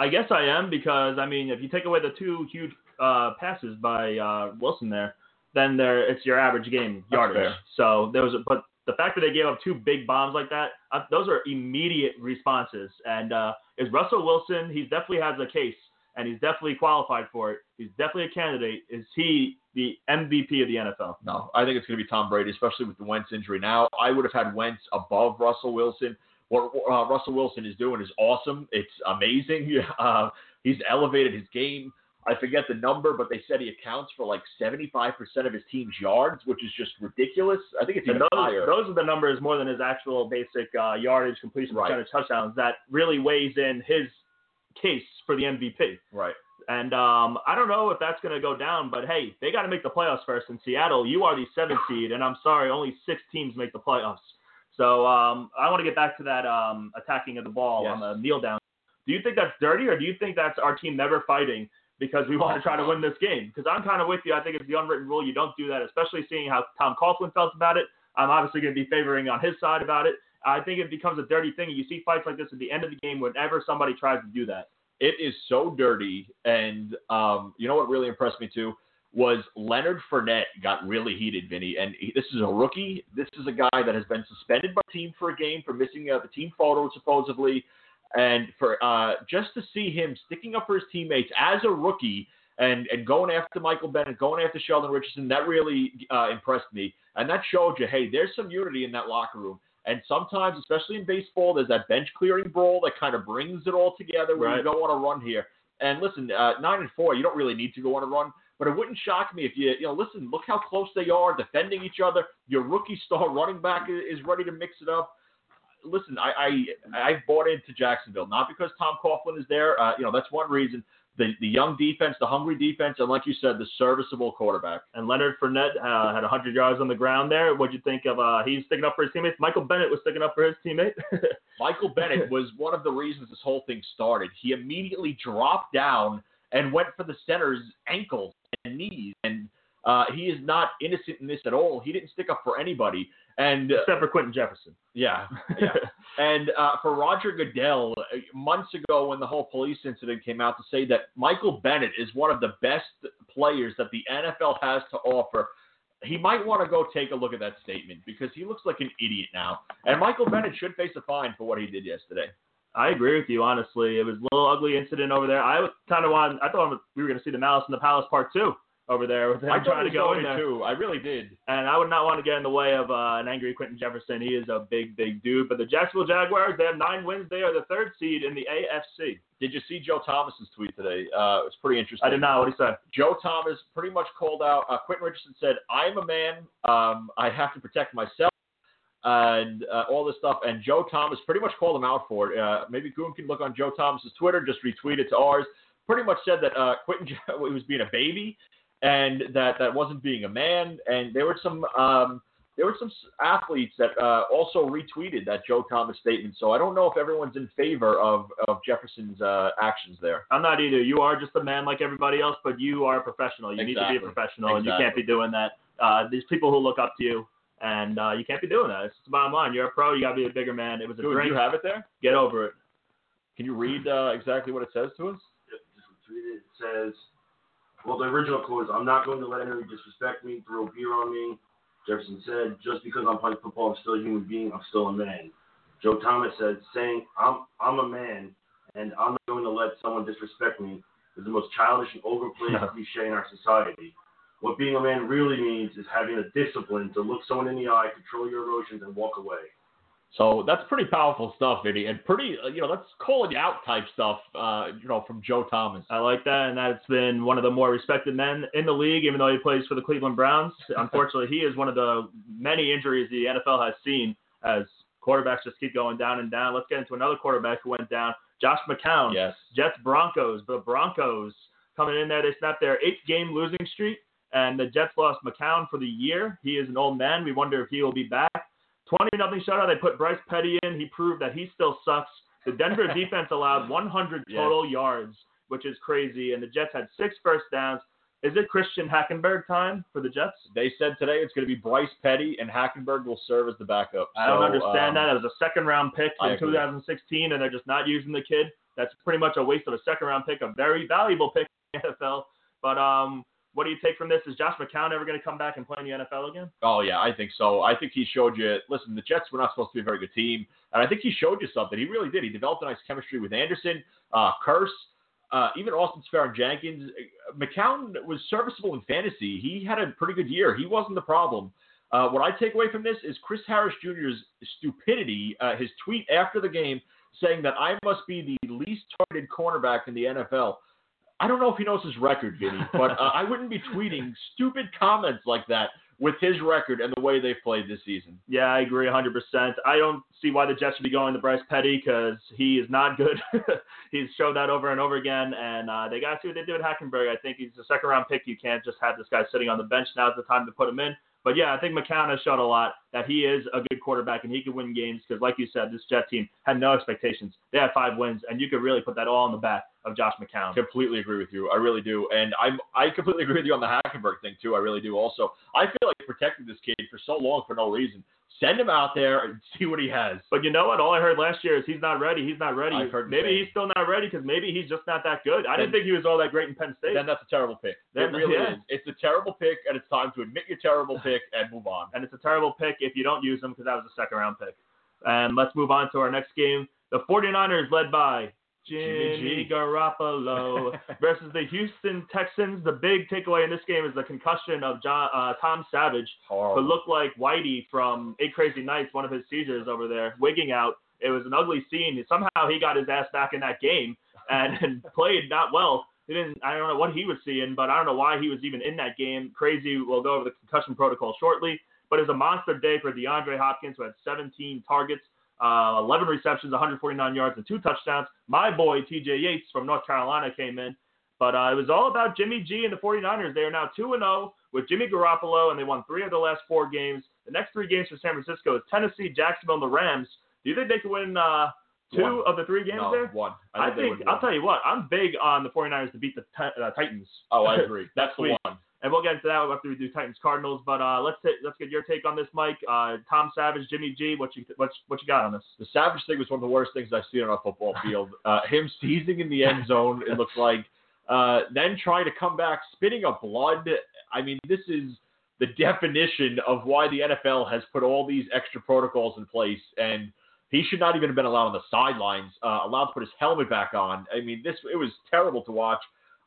C: I guess I am because I mean, if you take away the two huge uh, passes by uh, Wilson there, then there it's your average game yardage. So there was, a, but the fact that they gave up two big bombs like that, uh, those are immediate responses. And uh, is Russell Wilson? He definitely has a case, and he's definitely qualified for it. He's definitely a candidate. Is he the MVP of the NFL?
D: No, I think it's going to be Tom Brady, especially with the Wentz injury. Now, I would have had Wentz above Russell Wilson. What uh, Russell Wilson is doing is awesome. It's amazing. [LAUGHS] Uh, he's elevated his game. I forget the number, but they said he accounts for like 75% of his team's yards, which is just ridiculous. I think it's even
C: those,
D: higher.
C: those are the numbers more than his actual basic uh, yardage, completion
D: Right.
C: percentage, touchdowns that really weighs in his case for the MVP.
D: right.
C: And um, I don't know if that's going to go down, but hey, they got to make the playoffs first. In Seattle, you are the seventh seed, and I'm sorry, only six teams make the playoffs. So um, I want to get back to that um, attacking of the ball
D: Yes.
C: on the kneel down. Do you think that's dirty, or do you think that's our team never fighting because we want to try to win this game? Because I'm kind of with you. I think it's the unwritten rule. You don't do that, especially seeing how Tom Coughlin felt about it. I'm obviously going to be favoring on his side about it. I think it becomes a dirty thing. You see fights like this at the end of the game whenever somebody tries to do that.
D: It is so dirty. And um, you know what really impressed me too was Leonard Fournette got really heated, Vinny. And he, this is a rookie. This is a guy that has been suspended by team for a game for missing uh, the team photo supposedly, and for uh, just to see him sticking up for his teammates as a rookie. And, and going after Michael Bennett, going after Sheldon Richardson, that really uh, impressed me. And that showed you, hey, there's some unity in that locker room. And sometimes, especially in baseball, there's that bench clearing brawl that kind of brings it all together where you don't want to run here. And listen, uh, nine and four, you don't really need to go on a run, but it wouldn't shock me if you, you know, listen, look how close they are defending each other. Your rookie star running back is ready to mix it up. Listen, I I I bought into Jacksonville not because Tom Coughlin is there. Uh, you know, that's one reason. The the young defense, the hungry defense, and like you said, the serviceable quarterback.
C: And Leonard Fournette uh, had 100 yards on the ground there. What'd you think of? Uh, he's sticking up for his teammates. Michael Bennett was sticking up for his teammate. [LAUGHS]
D: Michael Bennett was one of the reasons this whole thing started. He immediately dropped down and went for the center's ankles and knees, and uh, he is not innocent in this at all. He didn't stick up for anybody, and uh,
C: Except for Quinton Jefferson.
D: yeah, [LAUGHS] yeah. [LAUGHS] and uh, for Roger Goodell, uh, months ago when the whole police incident came out, to say that Michael Bennett is one of the best players that the NFL has to offer. He might want to go take a look at that statement because he looks like an idiot now. And Michael Bennett should face a fine for what he did yesterday.
C: I agree with you, honestly. It was a little ugly incident over there. I kind of wanted, I thought we were going to see the Malice in the Palace part two over there with him
D: I
C: trying
D: tried
C: to go in there.
D: too. I really did.
C: And I would not want to get in the way of uh, an angry Quinton Jefferson. He is a big, big dude. But the Jacksonville Jaguars, they have nine wins. They are the third seed in the AFC.
D: Did you see Joe Thomas's tweet today? Uh, was pretty interesting.
C: I did not. Know what he say?
D: Joe Thomas pretty much called out. Uh, Quentin Richardson said, "I'm a man. Um, I have to protect myself." And uh, all this stuff, and Joe Thomas pretty much called him out for it. Uh, maybe Goon can look on Joe Thomas's Twitter, just retweet it to ours. Pretty much said that uh, Quinton [LAUGHS] he was being a baby, and that that wasn't being a man. And there were some um, there were some athletes that uh, also retweeted that Joe Thomas statement. So I don't know if everyone's in favor of of Jefferson's uh, actions there.
C: I'm not either. You are just a man like everybody else, but you are a professional. You need to be a
D: Exactly.
C: professional, and you can't be doing that. Uh, there's people who look up to you, and uh, you can't be doing that. It's the bottom line. You're a pro. You got to be a bigger man. It was a
D: Goon, do
C: drink.
D: you have it there?
C: Get over it.
D: Can you read uh, exactly what it says to us?
G: Yep, just retweeted. It says, well, the original quote is, I'm not going to let anyone disrespect me, throw beer on me. Jefferson said, just because I'm playing football, I'm still a human being, I'm still a man. Joe Thomas said, saying, I'm, I'm a man, and I'm not going to let someone disrespect me, is the most childish and overplayed [LAUGHS] cliche in our society. What being a man really means is having the discipline to look someone in the eye, control your emotions, and walk away.
D: So that's pretty powerful stuff, Vinny, and pretty, uh, you know, that's calling you out type stuff, uh, you know, from Joe Thomas.
C: I like that, and that's been one of the more respected men in the league, even though he plays for the Cleveland Browns. [LAUGHS] Unfortunately, he is one of the many injuries the NFL has seen as quarterbacks just keep going down and down. Let's get into another quarterback who went down, Josh McCown.
D: Yes.
C: Jets Broncos. The Broncos coming in there, they snapped their eighth game losing streak, and the Jets lost McCown for the year. He is an old man. We wonder if he will be back. 20 nothing shutout. They put Bryce Petty in. He proved that he still sucks. The Denver [LAUGHS] defense allowed 100
D: Yes.
C: total yards, which is crazy, and the Jets had six first downs. Is it Christian Hackenberg time for the Jets?
D: They said today it's going to be Bryce Petty, and Hackenberg will serve as the backup.
C: I don't
D: So,
C: understand
D: um,
C: that. It was a second round pick
D: I
C: in
D: agree.
C: 2016, and they're just not using the kid. That's pretty much a waste of a second round pick, a very valuable pick in the NFL. But um, what do you take from this? Is Josh McCown ever going to come back and play in the NFL again?
D: Oh yeah, I think so. I think he showed you. Listen, the Jets were not supposed to be a very good team, and I think he showed you something. He really did. He developed a nice chemistry with Anderson, uh, Kearse, uh, even Austin Seferian-Jenkins. McCown was serviceable in fantasy. He had a pretty good year. He wasn't the problem. Uh, what I take away from this is Chris Harris Jr.'s stupidity. Uh, his tweet after the game saying that I must be the least targeted cornerback in the NFL. I don't know if he knows his record, Vinny, [LAUGHS] but uh, I wouldn't be tweeting stupid comments like that with his record and the way they've played this season.
C: Yeah, I agree 100%. I don't see why the Jets should be going to Bryce Petty because he is not good. [LAUGHS] he's showed that over and over again, and uh, they got to see what they did with Hackenberg. I think he's a second round pick. You can't just have this guy sitting on the bench. Now's the time to put him in. But yeah, I think McCown has shown a lot that he is a good quarterback and he can win games because, like you said, this Jet team had no expectations. They had five wins, and you could really put that all in the back of Josh McCown.
D: Completely agree with you. I really do, and I'm I completely agree with you on the Hackenberg thing too. I really do. Also, I feel like protecting this kid for so long for no reason. Send him out there and [LAUGHS] see what he has.
C: But you know what? All I heard last year is he's not ready. He's not ready. Maybe
D: same.
C: he's still not ready because maybe he's just not that good. I didn't think he was all that great in Penn State.
D: Then that's a terrible pick.
C: Then-
D: it really
C: yeah.
D: is. It's a terrible pick, and it's time to admit your terrible pick and move on.
C: and it's a terrible pick if you don't use him because that was a second round pick. And let's move on to our next game. The 49ers led by
D: Jimmy.
C: Garoppolo [LAUGHS] versus the Houston Texans. The big takeaway in this game is the concussion of John, uh, Tom Savage, who looked like Whitey from Eight Crazy Nights, one of his seizures over there, wigging out. It was an ugly scene. Somehow he got his ass back in that game [LAUGHS] and, and played not well. He didn't. I don't know what he was seeing, but I don't know why he was even in that game. Crazy. We'll go over the concussion protocol shortly. But it was a monster day for DeAndre Hopkins, who had 17 targets, uh, 11 receptions, 149 yards, and two touchdowns. My boy T.J. Yates from North Carolina came in. But uh, it was all about Jimmy G and the 49ers. They are now 2 0 with Jimmy Garoppolo, and they won three of the last four games. The next three games for San Francisco is Tennessee, Jacksonville, and the Rams. Do you think they can win uh, two
D: One.
C: of the three games
D: no,
C: there?
D: one.
C: I,
D: think, they
C: think I'll tell you what. I'm big on the 49ers to beat the ti- uh, Titans.
D: Oh, I [LAUGHS] agree. That's the one.
C: And we'll get into that after we do Titans Cardinals. But uh, let's let's get your take on this, Mike. Uh, Tom Savage, Jimmy G. What you what what you got on this?
D: The Savage thing was one of the worst things I've seen on a football [LAUGHS] field. Uh, him seizing in the end zone, it looks like. Uh, then trying to come back, spitting up blood. I mean, this is the definition of why the NFL has put all these extra protocols in place. And he should not even have been allowed on the sidelines, uh, allowed to put his helmet back on. I mean, this it was terrible to watch.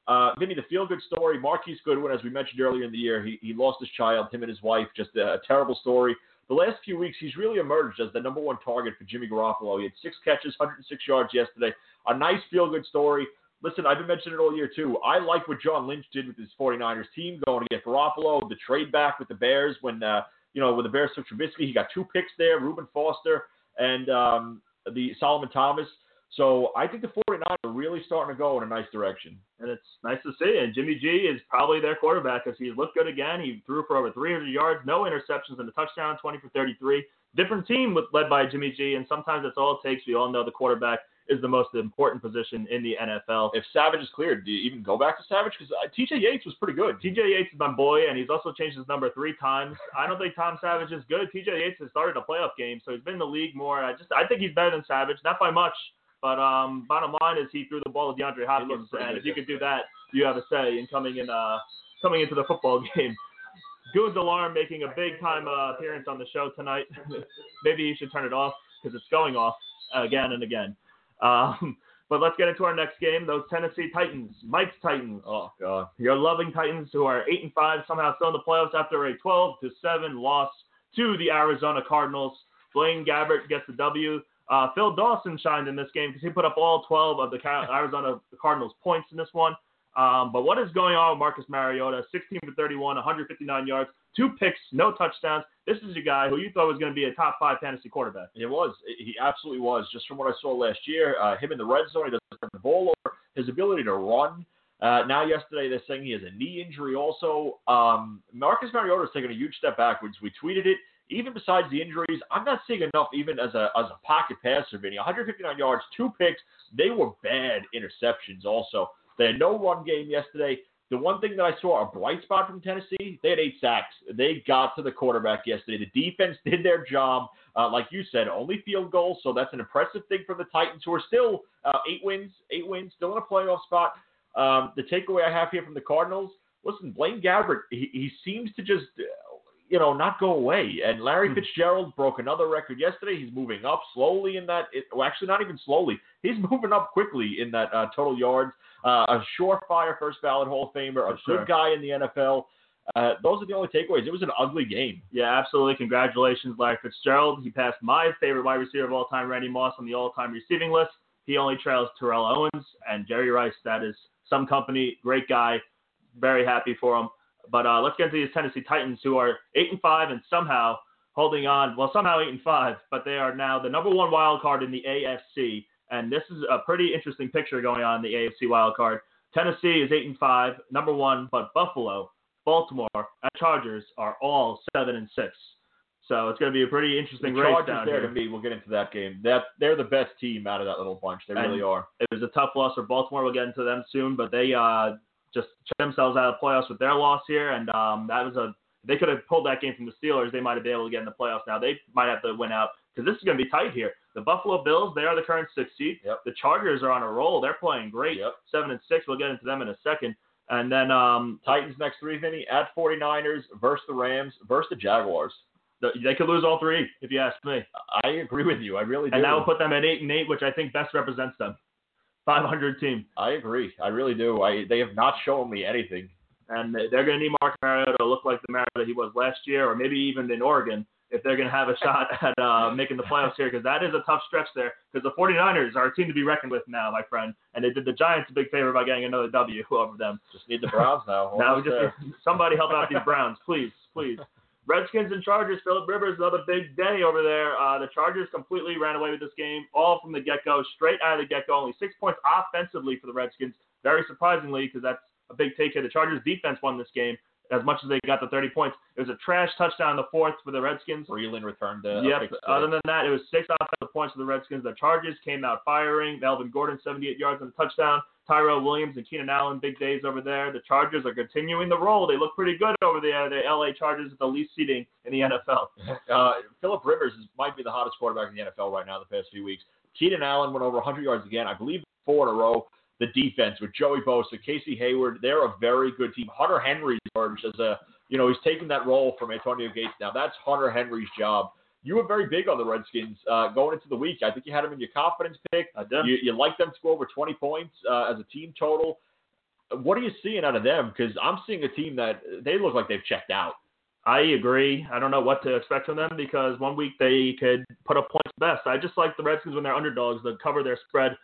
D: Uh, Vinny, the feel good story. Marquise Goodwin, as we mentioned earlier in the year, he, he lost his child, him and his wife. Just a, a terrible story. The last few weeks, he's really emerged as the number one target for Jimmy Garoppolo. He had six catches, 106 yards yesterday. A nice feel good story. Listen, I've been mentioning it all year too. I like what John Lynch did with his 49ers team, going to get Garoppolo, the trade back with the Bears when uh, you know when the Bears took Trubisky. He got two picks there, Reuben Foster and um, the Solomon Thomas. So I think the 49ers are really starting to go in a nice direction.
C: And it's nice to see. And Jimmy G is probably their quarterback because he looked good again. He threw for over 300 yards, no interceptions, and a touchdown, 20 for 33. Different team with, led by Jimmy G, and sometimes that's all it takes. We all know the quarterback is the most important position in the NFL.
D: If Savage is cleared, do you even go back to Savage? Because uh, TJ Yates was pretty good.
C: TJ Yates is my boy, and he's also changed his number three times. I don't think Tom Savage is good. TJ Yates has started a playoff game, so he's been in the league more. I just I think he's better than Savage, not by much. But um, bottom line is he threw the ball to DeAndre Hopkins, and if you could do that, you have a say in coming in uh coming into the football [LAUGHS] game. Goons Alarm making a big time uh, appearance on the show tonight. [LAUGHS] Maybe you should turn it off because it's going off again and again. [LAUGHS] Um, but let's get into our next game. Those Tennessee Titans, Mike's Titans.
D: Oh God.
C: Your loving Titans, who are eight and five, somehow still in the playoffs after a 12 to seven loss to the Arizona Cardinals. Blaine Gabbert gets the W. Uh, Phil Dawson shined in this game because he put up all 12 of the [LAUGHS] Arizona Cardinals points in this one. Um, but what is going on with Marcus Mariota? 16 for 31, 159 yards, two picks, no touchdowns. This is a guy who you thought was going to be a top five fantasy quarterback.
D: It was. He absolutely was. Just from what I saw last year, uh, him in the red zone, he doesn't turn the ball over. His ability to run. Uh, now, yesterday, they're saying he has a knee injury also. Um, Marcus Mariota is taking a huge step backwards. We tweeted it. Even besides the injuries, I'm not seeing enough even as a as a pocket passer, Vinny. 159 yards, two picks. They were bad interceptions also. They had no run game yesterday. The one thing that I saw a bright spot from Tennessee, they had eight sacks. They got to the quarterback yesterday. The defense did their job. Uh, like you said, only field goals, so that's an impressive thing for the Titans, who are still uh, eight wins, eight wins, still in a playoff spot. Um, the takeaway I have here from the Cardinals, listen, Blaine Gabbert, he, he seems to just, you know, not go away. And Larry hmm. Fitzgerald broke another record yesterday. He's moving up slowly in that. It, well, actually, not even slowly. He's [LAUGHS] moving up quickly in that uh, total yards. Uh, a surefire first ballot Hall of Famer, a good guy in the NFL. Uh, those are the only takeaways. It was an ugly game.
C: Yeah, absolutely. Congratulations, Larry Fitzgerald. He passed my favorite wide receiver of all time, Randy Moss, on the all-time receiving list. He only trails Terrell Owens and Jerry Rice. That is some company. Great guy. Very happy for him. But uh, let's get into these Tennessee Titans, who are eight and five and somehow holding on. Well, somehow eight and five, but they are now the number one wild card in the AFC. And this is a pretty interesting picture going on in the AFC wild card. Tennessee is eight and five, number one, but Buffalo, Baltimore, and Chargers are all seven and six. So it's going to be a pretty interesting
D: the
C: race
D: Chargers
C: down
D: there
C: here.
D: to me. We'll get into that game. That they're the best team out of that little bunch. They
C: And
D: really are.
C: It was a tough loss for Baltimore. We'll get into them soon, but they uh, just checked themselves out of the playoffs with their loss here, and um, that was a. They could have pulled that game from the Steelers. They might have been able to get in the playoffs. Now they might have to win out because this is going to be tight here. The Buffalo Bills, they are the current six seed.
D: Yep.
C: The Chargers are on a roll. They're playing great.
D: Yep.
C: Seven and six. We'll get into them in a second. And then um,
D: Titans next three, Vinny, at 49ers versus the Rams versus the Jaguars.
C: the, they could lose all three if you ask me.
D: I agree with you. I really do.
C: And that will put them at eight and eight, which I think best represents them. 500 team.
D: I agree. I really do. I they have not shown me anything.
C: and they're going to need Mark Mariota to look like the Mariota he was last year, or maybe even in Oregon, if they're going to have a shot [LAUGHS] at uh, making the playoffs here, because that is a tough stretch there. Because the 49ers are a team to be reckoned with now, my friend, and they did the Giants a big favor by getting another W over them.
D: Just need the Browns now.
C: now we just need somebody help out these Browns, please, please. Redskins and Chargers. Philip Rivers, another big day over there. Uh, the Chargers completely ran away with this game, all from the get-go, straight out of the get-go. Only six points offensively for the Redskins. Very surprisingly, because that's a big take here. The Chargers defense won this game as much as they got the 30 points. It was a trash touchdown in the fourth for the Redskins.
D: Breeland returned the.
C: Yep. Other than that, it was six offensive points for the Redskins. The Chargers came out firing. Melvin Gordon, 78 yards on a touchdown. Tyrell Williams and Keenan Allen, big days over there. The Chargers are continuing the roll. They look pretty good over there. The LA Chargers with the least seating in the NFL. [LAUGHS]
D: Uh, Philip Rivers is, might be the hottest quarterback in the NFL right now the past few weeks. Keenan Allen went over 100 yards again. I believe four in a row. The defense with Joey Bosa, Casey Hayward, they're a very good team. Hunter Henry emerged as a, you know, he's taking that role from Antonio Gates now. That's Hunter Henry's job. You were very big on the Redskins uh, going into the week. I think you had them in your confidence pick.
C: I did.
D: You, you like them to go over 20 points uh, as a team total. What are you seeing out of them? Because I'm seeing a team that they look like they've checked out.
C: I agree. I don't know what to expect from them because one week they could put up points best. I just like the Redskins when they're underdogs They cover their spread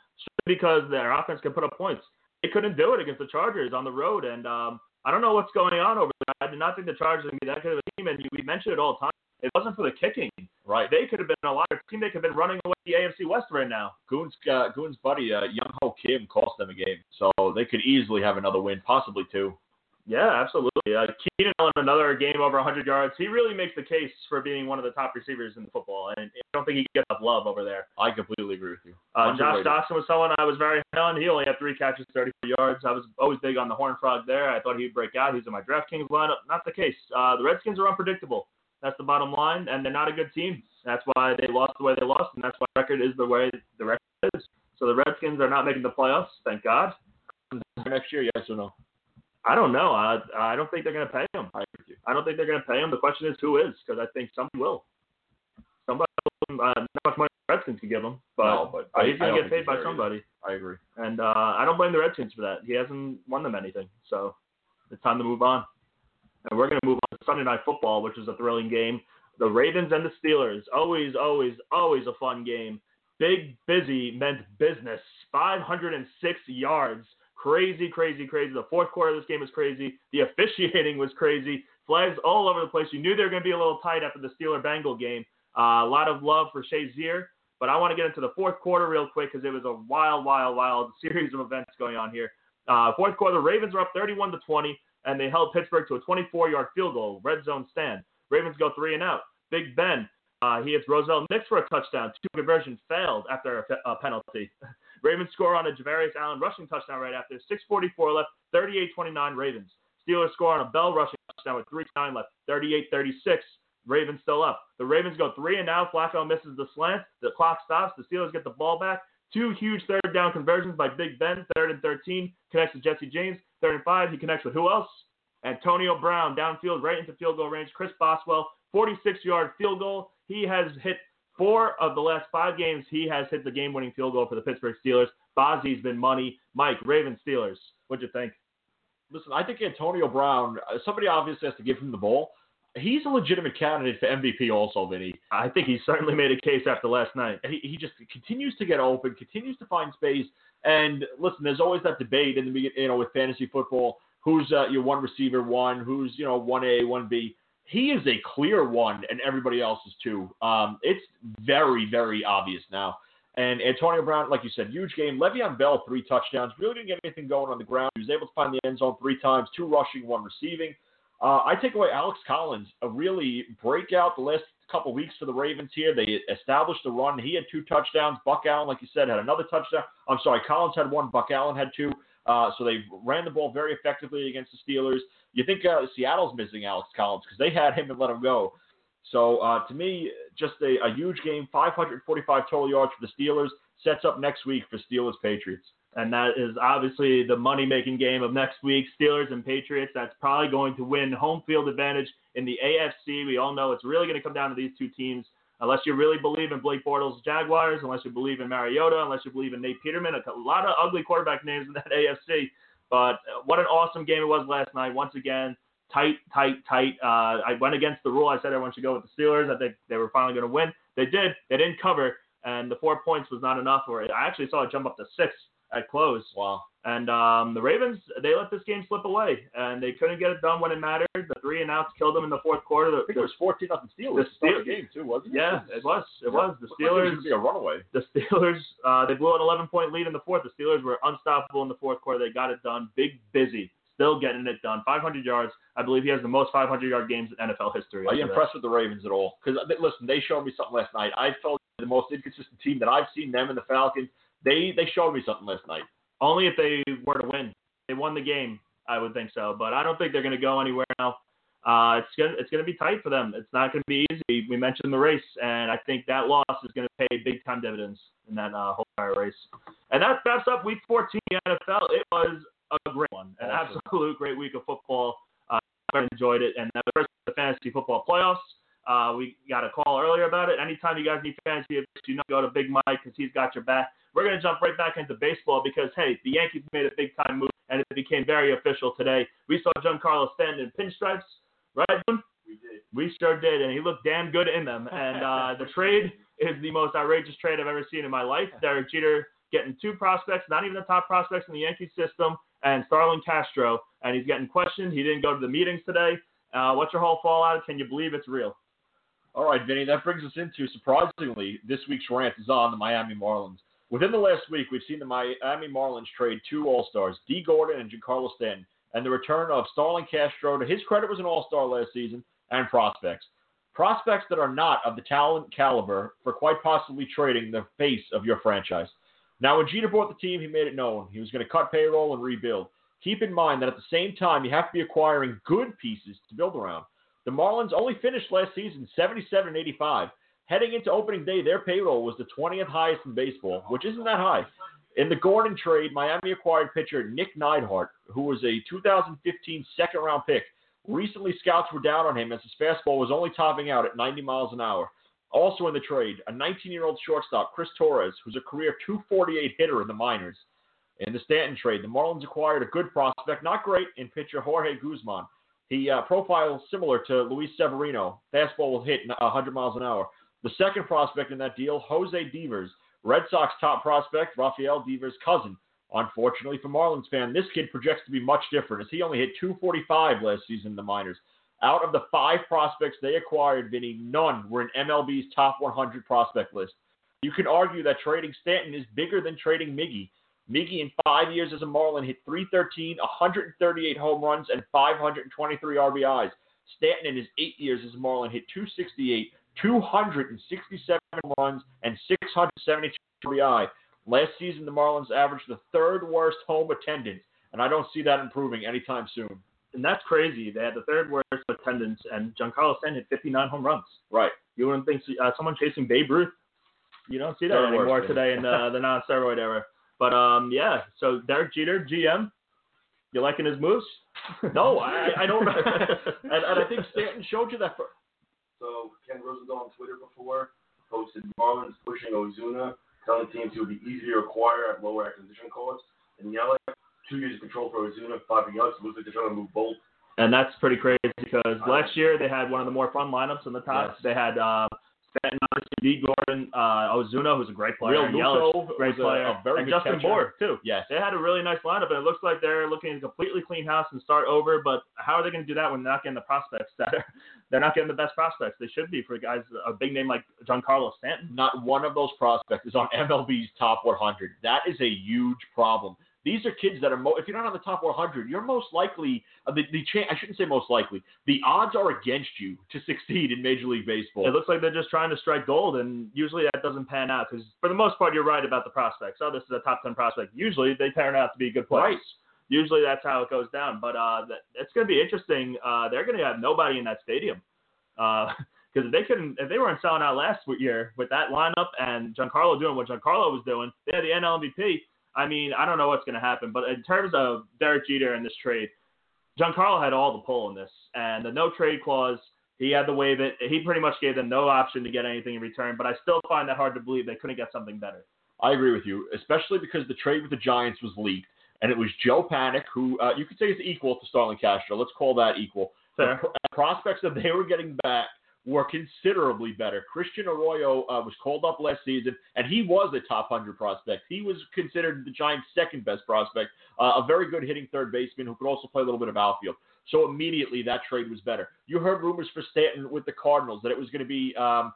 C: because their offense can put up points. They couldn't do it against the Chargers on the road, and um, I don't know what's going on over there. I did not think the Chargers would be that good of a team, and we mentioned it all the time. It wasn't for the kicking.
D: Right.
C: They could have been a lot of team. They could have been running away the AFC West right now.
D: Goon's uh, Goon's buddy uh, Young Ho Kim cost them a game, so they could easily have another win, possibly two.
C: Yeah, absolutely. Uh, Keenan Allen, another game over 100 yards. He really makes the case for being one of the top receivers in the football, and I don't think he gets enough love over there.
D: I completely agree with you.
C: Uh, Josh. Doctson was someone I was very high on. He only had three catches, 34 yards. I was always big on the Horn Frog there. I thought he'd break out. He's in my DraftKings lineup. Not the case. Uh, the Redskins are unpredictable. That's the bottom line, and they're not a good team. That's why they lost the way they lost, and that's why the record is the way the record is. So the Redskins are not making the playoffs, thank God.
D: next year, yes or no?
C: I don't know. I I don't think they're going to pay him.
D: I agree with you.
C: I don't think they're going to pay him. The question is who is, because I think somebody will. Somebody, uh, not much money the Redskins can give him, but,
D: No, but I-
C: he's going to get paid by somebody.
D: I agree.
C: And uh, I don't blame the Redskins for that. He hasn't won them anything, so it's time to move on. And we're going to move on to Sunday Night Football, which is a thrilling game. The Ravens and the Steelers. Always, always, always a fun game. Big busy meant business. 506 yards. Crazy, crazy, crazy. The fourth quarter of this game was crazy. The [LAUGHS] officiating was crazy. Flags all over the place. You knew they were going to be a little tight after the Steeler Bengal game. Uh, a lot of love for Shazier. But I want to get into the fourth quarter real quick because it was a wild, wild, wild [LAUGHS] series of events going on here. Uh, fourth quarter, the Ravens were up 31 to 20, and they held Pittsburgh to a 24-yard field goal, red zone stand. Ravens go three and out. Big Ben, uh, he hits Roosevelt Nix for a touchdown. Two conversion failed after a, a penalty. [LAUGHS] Ravens score on a Javorius Allen rushing touchdown right after. 6:44 left. 38-29 Ravens. Steelers score on a Bell rushing touchdown with 3:9 left. 38-36. Ravens still up. The Ravens go three and now. Flacco misses the slant. The clock stops. The Steelers get the ball back. Two huge third down conversions by Big Ben. Third and 13 connects to Jesse James. Third and five, he connects with who else? Antonio Brown downfield right into field goal range. Chris Boswell, 46 yard field goal. He has hit four of the last five games. He has hit the game winning field goal for the Pittsburgh Steelers. Bozzy's been money. Mike, Ravens Steelers. What'd you think?
D: Listen, I think Antonio Brown, uh, somebody obviously has to give him the ball. He's a legitimate candidate for MVP also, Vinny.
C: I think he certainly made a case after last night.
D: He, he just continues to get open, continues to find space. And listen, there's always that debate in the you know with fantasy football who's uh, your one receiver one, who's you know one A, one B. He is a clear one, and everybody else is two. Um, it's very, very obvious now. And Antonio Brown, like you said, huge game. Le'Veon Bell, three touchdowns. Really didn't get anything going on the ground. He was able to find the end zone three times, two rushing, one receiving. Uh, I take away Alex Collins, a really breakout the last couple weeks for the Ravens here. They established the run. He had two touchdowns. Buck Allen, like you said, had another touchdown. I'm sorry, Collins had one. Buck Allen had two. Uh, so they ran the ball very effectively against the Steelers. You think uh, Seattle's missing Alex Collins because they had him and let him go. So uh, to me, just a, a huge game. 545 total yards for the Steelers sets up next week for Steelers Patriots.
C: And that is obviously the money making game of next week. Steelers and Patriots. That's probably going to win home field advantage in the AFC. We all know it's really going to come down to these two teams unless you really believe in Blake Bortles' Jaguars, unless you believe in Mariota, unless you believe in Nate Peterman, a lot of ugly quarterback names in that [LAUGHS] AFC. But uh, what an awesome game it was last night. Once again, tight, tight, tight. Uh, I went against the rule. I said everyone should go with the Steelers. I think they were finally going to win. They did. They didn't cover, and the four points was not enough. Or I actually saw it jump up to six at close.
D: Wow.
C: And um, the Ravens, they let this game slip away, and they couldn't get it done when it mattered. The three and outs killed them in the fourth quarter. The,
D: I think it was 14 nothing Steelers.
C: The
D: Steelers game too, wasn't it?
C: Yeah, it was. It
D: Yeah.
C: was. The
D: like
C: Steelers.
D: was be a runaway.
C: The Steelers, uh, they blew an 11 point lead in the fourth. The Steelers were unstoppable in the fourth quarter. They got it done. Big busy, still getting it done. 500 yards. I believe he has the most 500 yard games in NFL history.
D: Are you
C: that.
D: impressed with the Ravens at all? Because listen, they showed me something last night. I felt the most inconsistent team that I've seen them and the Falcons. They they showed me something last night.
C: Only if they were to win. They won the game, I would think so. But I don't think they're going to go anywhere now. Uh, it's gonna it's gonna be tight for them. It's not gonna be easy. We mentioned the race, and I think that loss is gonna pay big time dividends in that uh, whole entire race. And that wraps up Week 14 NFL. It was a great one, an
D: Awesome.
C: absolute great week of football. Uh, I enjoyed it, and that was the fantasy football playoffs. Uh, we got a call earlier about it. Anytime you guys need fantasy advice, you know, go to Big Mike because he's got your back. We're going to jump right back into baseball because, hey, the Yankees made a big time move and it became very official today. We saw Giancarlo Stanton in pinstripes, right? Jim?
G: We did.
C: We sure did, and he looked damn good in them. And uh, the trade is the most outrageous trade I've ever seen in my life. Derek Jeter getting two prospects, not even the top prospects in the Yankee system, and Starlin Castro, and he's getting questioned. He didn't go to the meetings today. Uh, what's your whole fallout? Can you believe it's real?
D: All right, Vinny, that brings us into surprisingly this week's rant is on the Miami Marlins. Within the last week, we've seen the Miami Marlins trade two All Stars, D. Gordon and Giancarlo Stanton, and the return of Starlin Castro. To his credit, was an All Star last season, and prospects. Prospects that are not of the talent caliber for quite possibly trading the face of your franchise. Now, when Jeter bought the team, he made it known he was going to cut payroll and rebuild. Keep in mind that at the same time, you have to be acquiring good pieces to build around. The Marlins only finished last season 77 and 85. Heading into opening day, their payroll was the 20th highest in baseball, which isn't that high. In the Gordon trade, Miami acquired pitcher Nick Neidert, who was a 2015 second round pick. Recently, scouts were down on him as his fastball was only topping out at 90 miles an hour. Also in the trade, a 19 year old shortstop, Chris Torres, who's a career 248 hitter in the minors. In the Stanton trade, the Marlins acquired a good prospect, not great, in pitcher Jorge Guzman. He uh, profiles similar to Luis Severino. Fastball will hit 100 miles an hour. The second prospect in that deal, Jose Devers, Red Sox top prospect, Rafael Devers' cousin. Unfortunately for Marlins fan, this kid projects to be much different as he only hit 245 last season in the minors. Out of the five prospects they acquired, Vinny, none were in MLB's top 100 prospect list. You can argue that trading Stanton is bigger than trading Miggy. Miggy, in five years as a Marlin, hit 313, 138 home runs, and 523 RBIs. Stanton, in his eight years as a Marlin, hit 268, 267 runs, and 672 RBI. Last season, the Marlins averaged the third worst home attendance, and I don't see that improving anytime soon.
C: And that's crazy. They had the third worst attendance, and Giancarlo Stanton hit 59 home runs.
D: Right.
C: You wouldn't think uh, someone chasing Babe Ruth. You don't see that
D: Third
C: anymore
D: worst,
C: today in uh, the [LAUGHS] non-steroid era. But um, yeah. So Derek Jeter, GM, you liking his moves? [LAUGHS]
D: No, I, I don't. [LAUGHS] and, and I think Stanton showed you that. For,
G: So Ken Rosenthal on Twitter before posted Marlins pushing Ozuna, telling teams he would be easier to acquire at lower acquisition costs. And Yelich, two years of control for Ozuna, five for Yelich. Looks like they're trying to move both.
C: And that's pretty crazy because last year they had one of the more fun lineups in the top.
D: Yes.
C: They had uh, Stanton, obviously, D. Gordon, uh, Ozuna, who's a great player,
D: Real
C: Yelich, great
D: was a-
C: player,
D: a very
C: and
D: good
C: Justin
D: catcher.
C: Bohr too.
D: yes.
C: They had a really nice lineup, and it looks like they're looking to completely clean house and start over. But how are they going to do that when they're not getting the prospects that are? They're not getting the best prospects. They should be for guys a big name like Giancarlo Stanton.
D: Not one of those prospects is on MLB's top 100. That is a huge problem. These are kids that are, mo- if you're not on the top 100, you're most likely, uh, the, the cha- I shouldn't say most likely, the odds are against you to succeed in Major League Baseball.
C: It looks like they're just trying to strike gold, and usually that doesn't pan out because for the most part you're right about the prospects. Oh, this is a top ten prospect. Usually they turn out to be good players.
D: Right.
C: Usually that's how it goes down. But uh, that, it's going to be interesting. Uh, they're going to have nobody in that stadium [LAUGHS] because if they couldn't, if they weren't selling out last year with that lineup and Giancarlo doing what Giancarlo was doing, they had the NL MVP. I mean, I don't know what's going to happen, but in terms of Derek Jeter and this trade, Giancarlo had all the pull in this, and the no trade clause. He had to waive it. He pretty much gave them no option to get anything in return, but I still find that hard to believe they couldn't get something better.
D: I agree with you, especially because the trade with the Giants was leaked, and it was Joe Panik, who uh, you could say is equal to Starlin Castro. Let's call that equal.
C: Fair.
D: The pr- prospects that they were getting back were considerably better. Christian Arroyo uh, was called up last season, and he was a top 100 prospect. He was considered the Giants' second best prospect, uh, a very good hitting third baseman who could also play a little bit of outfield. So immediately that trade was better. You heard rumors for Stanton with the Cardinals that it was going to be um,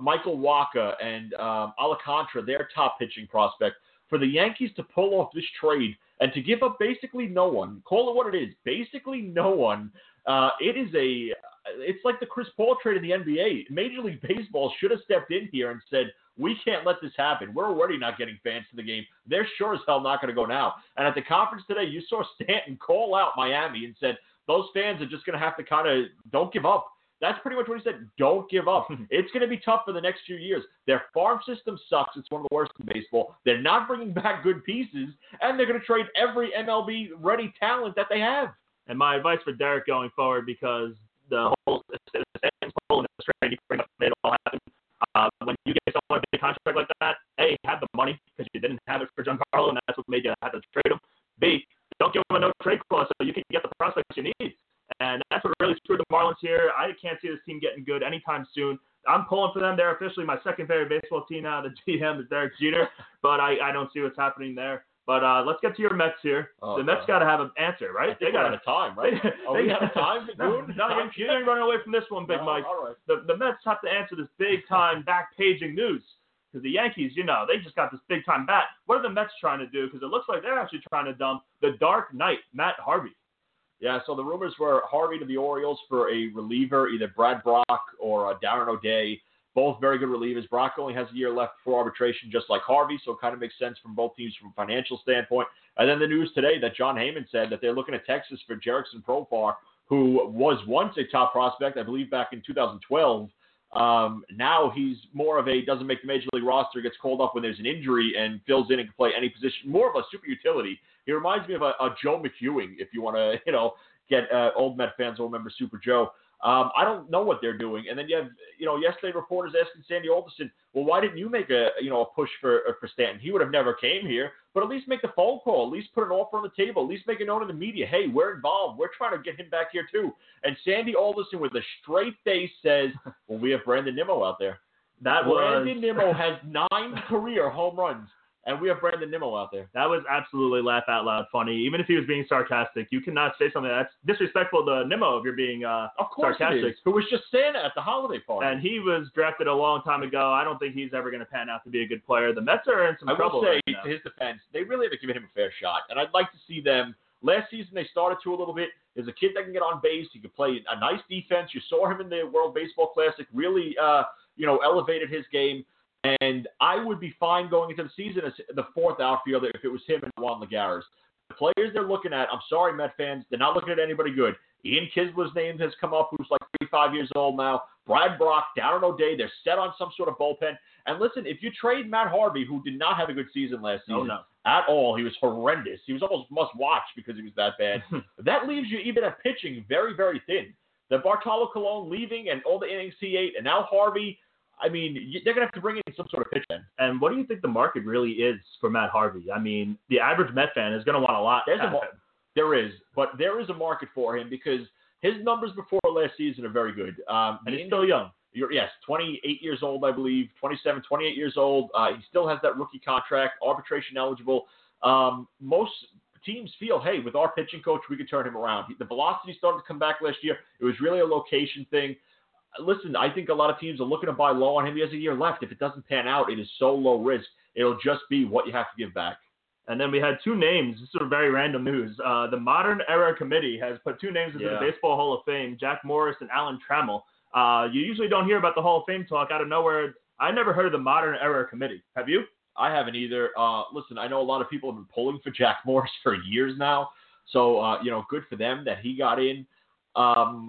D: Michael Wacha and um, Alcantara, their top pitching prospect. For the Yankees to pull off this trade and to give up basically no one, call it what it is, basically no one. Uh, it is a, it's like the Chris Paul trade in the NBA. Major League Baseball should have stepped in here and said, we can't let this happen. We're already not getting fans to the game. They're sure as hell not going to go now. And at the conference today, you saw Stanton call out Miami and said, those fans are just going to have to kind of don't give up. That's pretty much what he said. Don't give up. [LAUGHS] it's going to be tough for the next few years. Their farm system sucks. It's one of the worst in baseball. They're not bringing back good pieces, and they're going to trade every MLB ready talent that they have.
C: And my advice for Derek going forward, because the whole Stanton's whole in this trade, he made all happen. Uh, when you get someone a big contract like that, A, have the money because you didn't have it for Giancarlo, and that's what made you have to trade him. B, don't give him a no trade clause so you can get the prospects you need. And that's what really screwed the Marlins here. I can't see this team getting good anytime soon. I'm pulling for them. They're officially my second favorite baseball team now. The GM is Derek Jeter, but I, I don't see what's happening there. But uh, let's get to your Mets here.
D: Oh,
C: the Mets got to have an answer, right?
D: They got of time, right? [LAUGHS] Are we out of time,
C: no,
D: dude?
C: no, you- you ain't running away from this one, Big
D: No,
C: Mike.
D: All right.
C: The, the Mets have to answer this big time [LAUGHS] back paging news. Because the Yankees, you know, they just got this big time bat. What are the Mets trying to do? Because it looks like they're actually trying to dump the Dark Knight, Matt Harvey.
D: Yeah, so the rumors were Harvey to the Orioles for a reliever, either Brad Brach or uh, Darren O'Day. Both very good relievers. Brach only has a year left for arbitration, just like Harvey, so it kind of makes sense from both teams from a financial standpoint. And then the news today that Jon Heyman said that they're looking at Texas for Jurickson Profar, who was once a top prospect, I believe back in 2012. Um, now he's more of a doesn't make the major league roster, gets called up when there's an injury and fills in and can play any position. More of a super utility. He reminds me of a, a Joe McEwing, if you want to, [LAUGHS] you know, get uh, old Met fans will remember Super Joe. Um, I don't know what they're doing. And then you have, you know, yesterday reporters asking Sandy Alderson, well, why didn't you make a, you know, a push for uh, for Stanton? He would have never came here, but at least make the phone call, at least put an offer on the table, at least make it known to the media, hey, we're involved, we're trying to get him back here too. And Sandy Alderson with a straight face says, [LAUGHS] well, we have Brandon Nimmo out there.
C: That
D: Brandon
C: was
D: Nimmo has nine career home runs, and we have Brandon Nimmo out there.
C: that was absolutely laugh out loud funny. Even if he was being sarcastic, you cannot say something that's disrespectful to Nimmo if you're being uh,
D: Of course,
C: sarcastic.
D: Who was just Santa at the holiday party?
C: And he was drafted a long time ago. I don't think he's ever going to pan out to be a good player. The Mets are in some
D: I
C: trouble
D: will say,
C: right
D: to his defense, they really haven't given him a fair shot, and I'd like to see them. Last season, they started to a little bit. There's a kid that can get on base. He can play a nice defense. You saw him in the World Baseball Classic. Really, uh, you know, elevated his game. And I would be fine going into the season as the fourth outfielder if it was him and Juan Lagares. The players they're looking at, I'm sorry, Met fans, they're not looking at anybody good. Ian Kinsler's name has come up, who's like 35 years old now. Brad Brach, Darren O'Day, they're set on some sort of bullpen. And listen, if you trade Matt Harvey, who did not have a good season last oh, season
C: Oh, no.
D: at all, he was horrendous. He was almost must watch because he was that bad. [LAUGHS] that leaves you even at pitching very, very thin. The Bartolo Colon leaving and all the innings he ate, and now Harvey. I mean, they're gonna have to bring in some sort of pitch in.
C: And what do you think the market really is for Matt Harvey? I mean, the average Met fan is going to want a lot.
D: There's a mar-. There is, but there is a market for him because his numbers before last season are very good. Um,
C: and he's still young.
D: You're, yes, 28 years old, I believe, 27, 28 years old. Uh, he still has that rookie contract, arbitration eligible. Um, most teams feel, hey, with our pitching coach, we could turn him around. The velocity started to come back last year. It was really a location thing. Listen, I think a lot of teams are looking to buy low on him. He has a year left. If it doesn't pan out, it is so low risk. It'll just be what you have to give back.
C: And then we had two names. This is very random news. Uh, the Modern Era Committee has put two names into
D: Yeah.
C: the Baseball Hall of Fame: Jack Morris and Alan Trammell. Uh, you usually don't hear about the Hall of Fame talk out of nowhere. I never heard of the Modern Era Committee. Have you?
D: I haven't either. Uh, listen, I know a lot of people have been pulling for Jack Morris [LAUGHS] for years now. So, uh, you know, good for them that he got in. Um,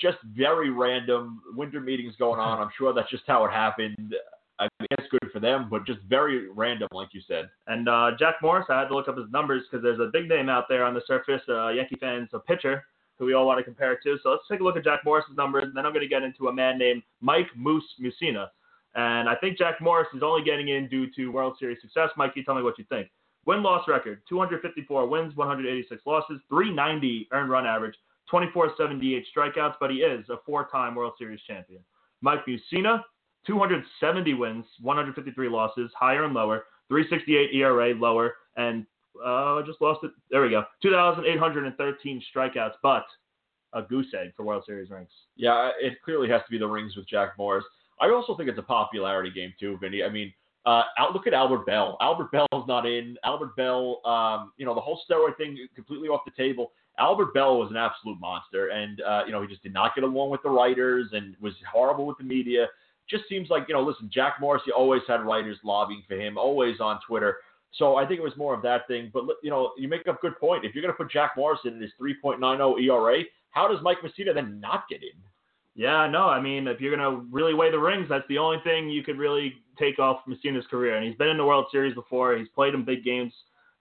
D: just very random winter meetings going on. I'm sure that's just how it happened. I it's good for them, but just very random, like you said.
C: And uh, Jack Morris, I had to look up his numbers because there's a big name out there on the surface, uh, Yankee fans, a pitcher who we all want to compare it to. So let's take a look at Jack Morris's numbers, and then I'm going to get into a man named Mike Moose Mussina. And I think Jack Morris is only getting in due to World Series success. Mike, you tell me what you think. Win loss record 254 wins, 186 losses, 390 earned run average, 2478 strikeouts, but he is a four time World Series champion. Mike Mussina, 270 wins, 153 losses, higher and lower, 368 ERA, lower, and uh, I just lost it. There we go. 2,813 strikeouts, but a goose egg for World Series rings.
D: Yeah, it clearly has to be the rings with Jack Morris. I also think it's a popularity game too, Vinny. I mean, uh, out, look at Albert Belle. Albert Belle's not in. Albert Belle, um, you know, the whole steroid thing completely off the table. Albert Belle was an absolute monster, and uh, you know he just did not get along with the writers and was horrible with the media. Just seems like you know, listen, Jack Morris, he always had writers lobbying for him, always on Twitter. So I think it was more of that thing. But you know, you make a good point. If you're going to put Jack Morris in his 3.90 ERA, how does Mike Mussina then not get in?
C: Yeah, no, I mean, if you're going to really weigh the rings, that's the only thing you could really take off Mussina's career. And he's been in the World Series before. He's played in big games.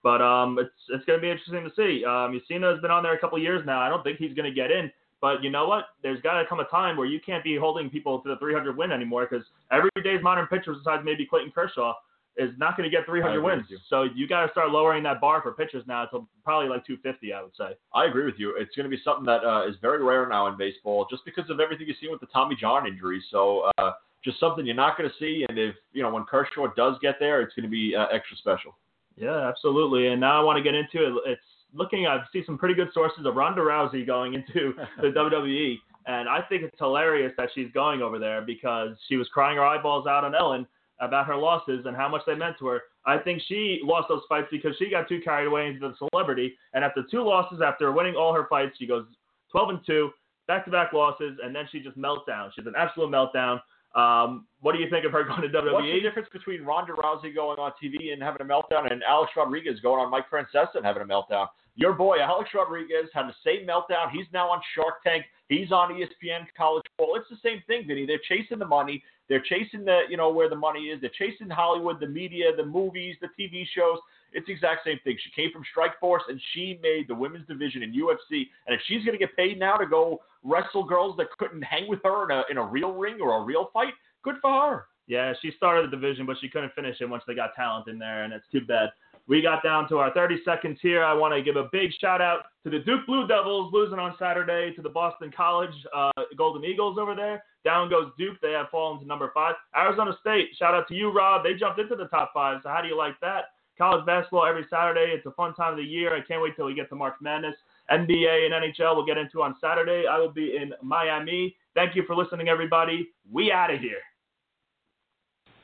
C: But um, it's it's going to be interesting to see. Mussina has been on there a couple of years now. I don't think he's going to get in. But you know what? There's got to come a time where you can't be holding people to the 300 win anymore because every day's modern pitchers, besides maybe Clayton Kershaw, is not going to get 300 wins.
D: you.
C: So you got to start lowering that bar for pitchers now to probably like 250, I would say.
D: I agree with you. It's going to be something that uh, is very rare now in baseball, just because of everything you've seen with the Tommy John injury. So uh, just something you're not going to see. And if you know when Kershaw does get there, it's going to be uh, extra special.
C: Yeah, absolutely. And now I want to get into it. It's looking. I see some pretty good sources of Ronda Rousey going into [LAUGHS] the WWE, and I think it's hilarious that she's going over there because she was crying her eyeballs out on Ellen about her losses and how much they meant to her. I think she lost those fights because she got too carried away into the celebrity, and after two losses, after winning all her fights, she goes 12 and two, back-to-back losses, and then she just melts down. She's an absolute meltdown. Um, what do you think of her going to WWE?
D: What's the difference between Ronda Rousey going on TV and having a meltdown and Alex Rodriguez going on Mike Francesa and having a meltdown? Your boy Alex Rodriguez had the same meltdown. He's now on Shark Tank. He's on ESPN College Bowl. It's the same thing, Vinny. They're chasing the money. They're chasing the, you know, where the money is. They're chasing Hollywood, the media, the movies, the TV shows. It's the exact same thing. She came from Strikeforce and she made the women's division in UFC. And if she's going to get paid now to go wrestle girls that couldn't hang with her in a, in a real ring or a real fight, good for her.
C: Yeah, she started the division, but she couldn't finish it once they got talent in there, and it's too bad. We got down to our 30 seconds here. I want to give a big shout out to the Duke Blue Devils losing on Saturday to the Boston College uh, Golden Eagles over there. Down goes Duke. They have fallen to number five. Arizona State, shout out to you, Rob. They jumped into the top five. So how do you like that? College basketball every Saturday. It's a fun time of the year. I can't wait till we get to March Madness. NBA and NHL we'll get into on Saturday. I will be in Miami. Thank you for listening, everybody. We out of here.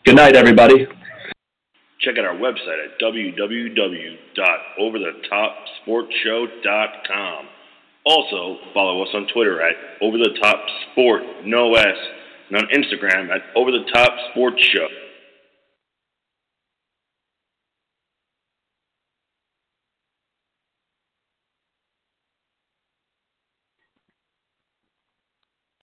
G: Good night, everybody. Check out our website at www.overthetopsportshow.com. Also, follow us on Twitter at OverTheTopSport, no S, and on Instagram at OverTheTopSportsShow.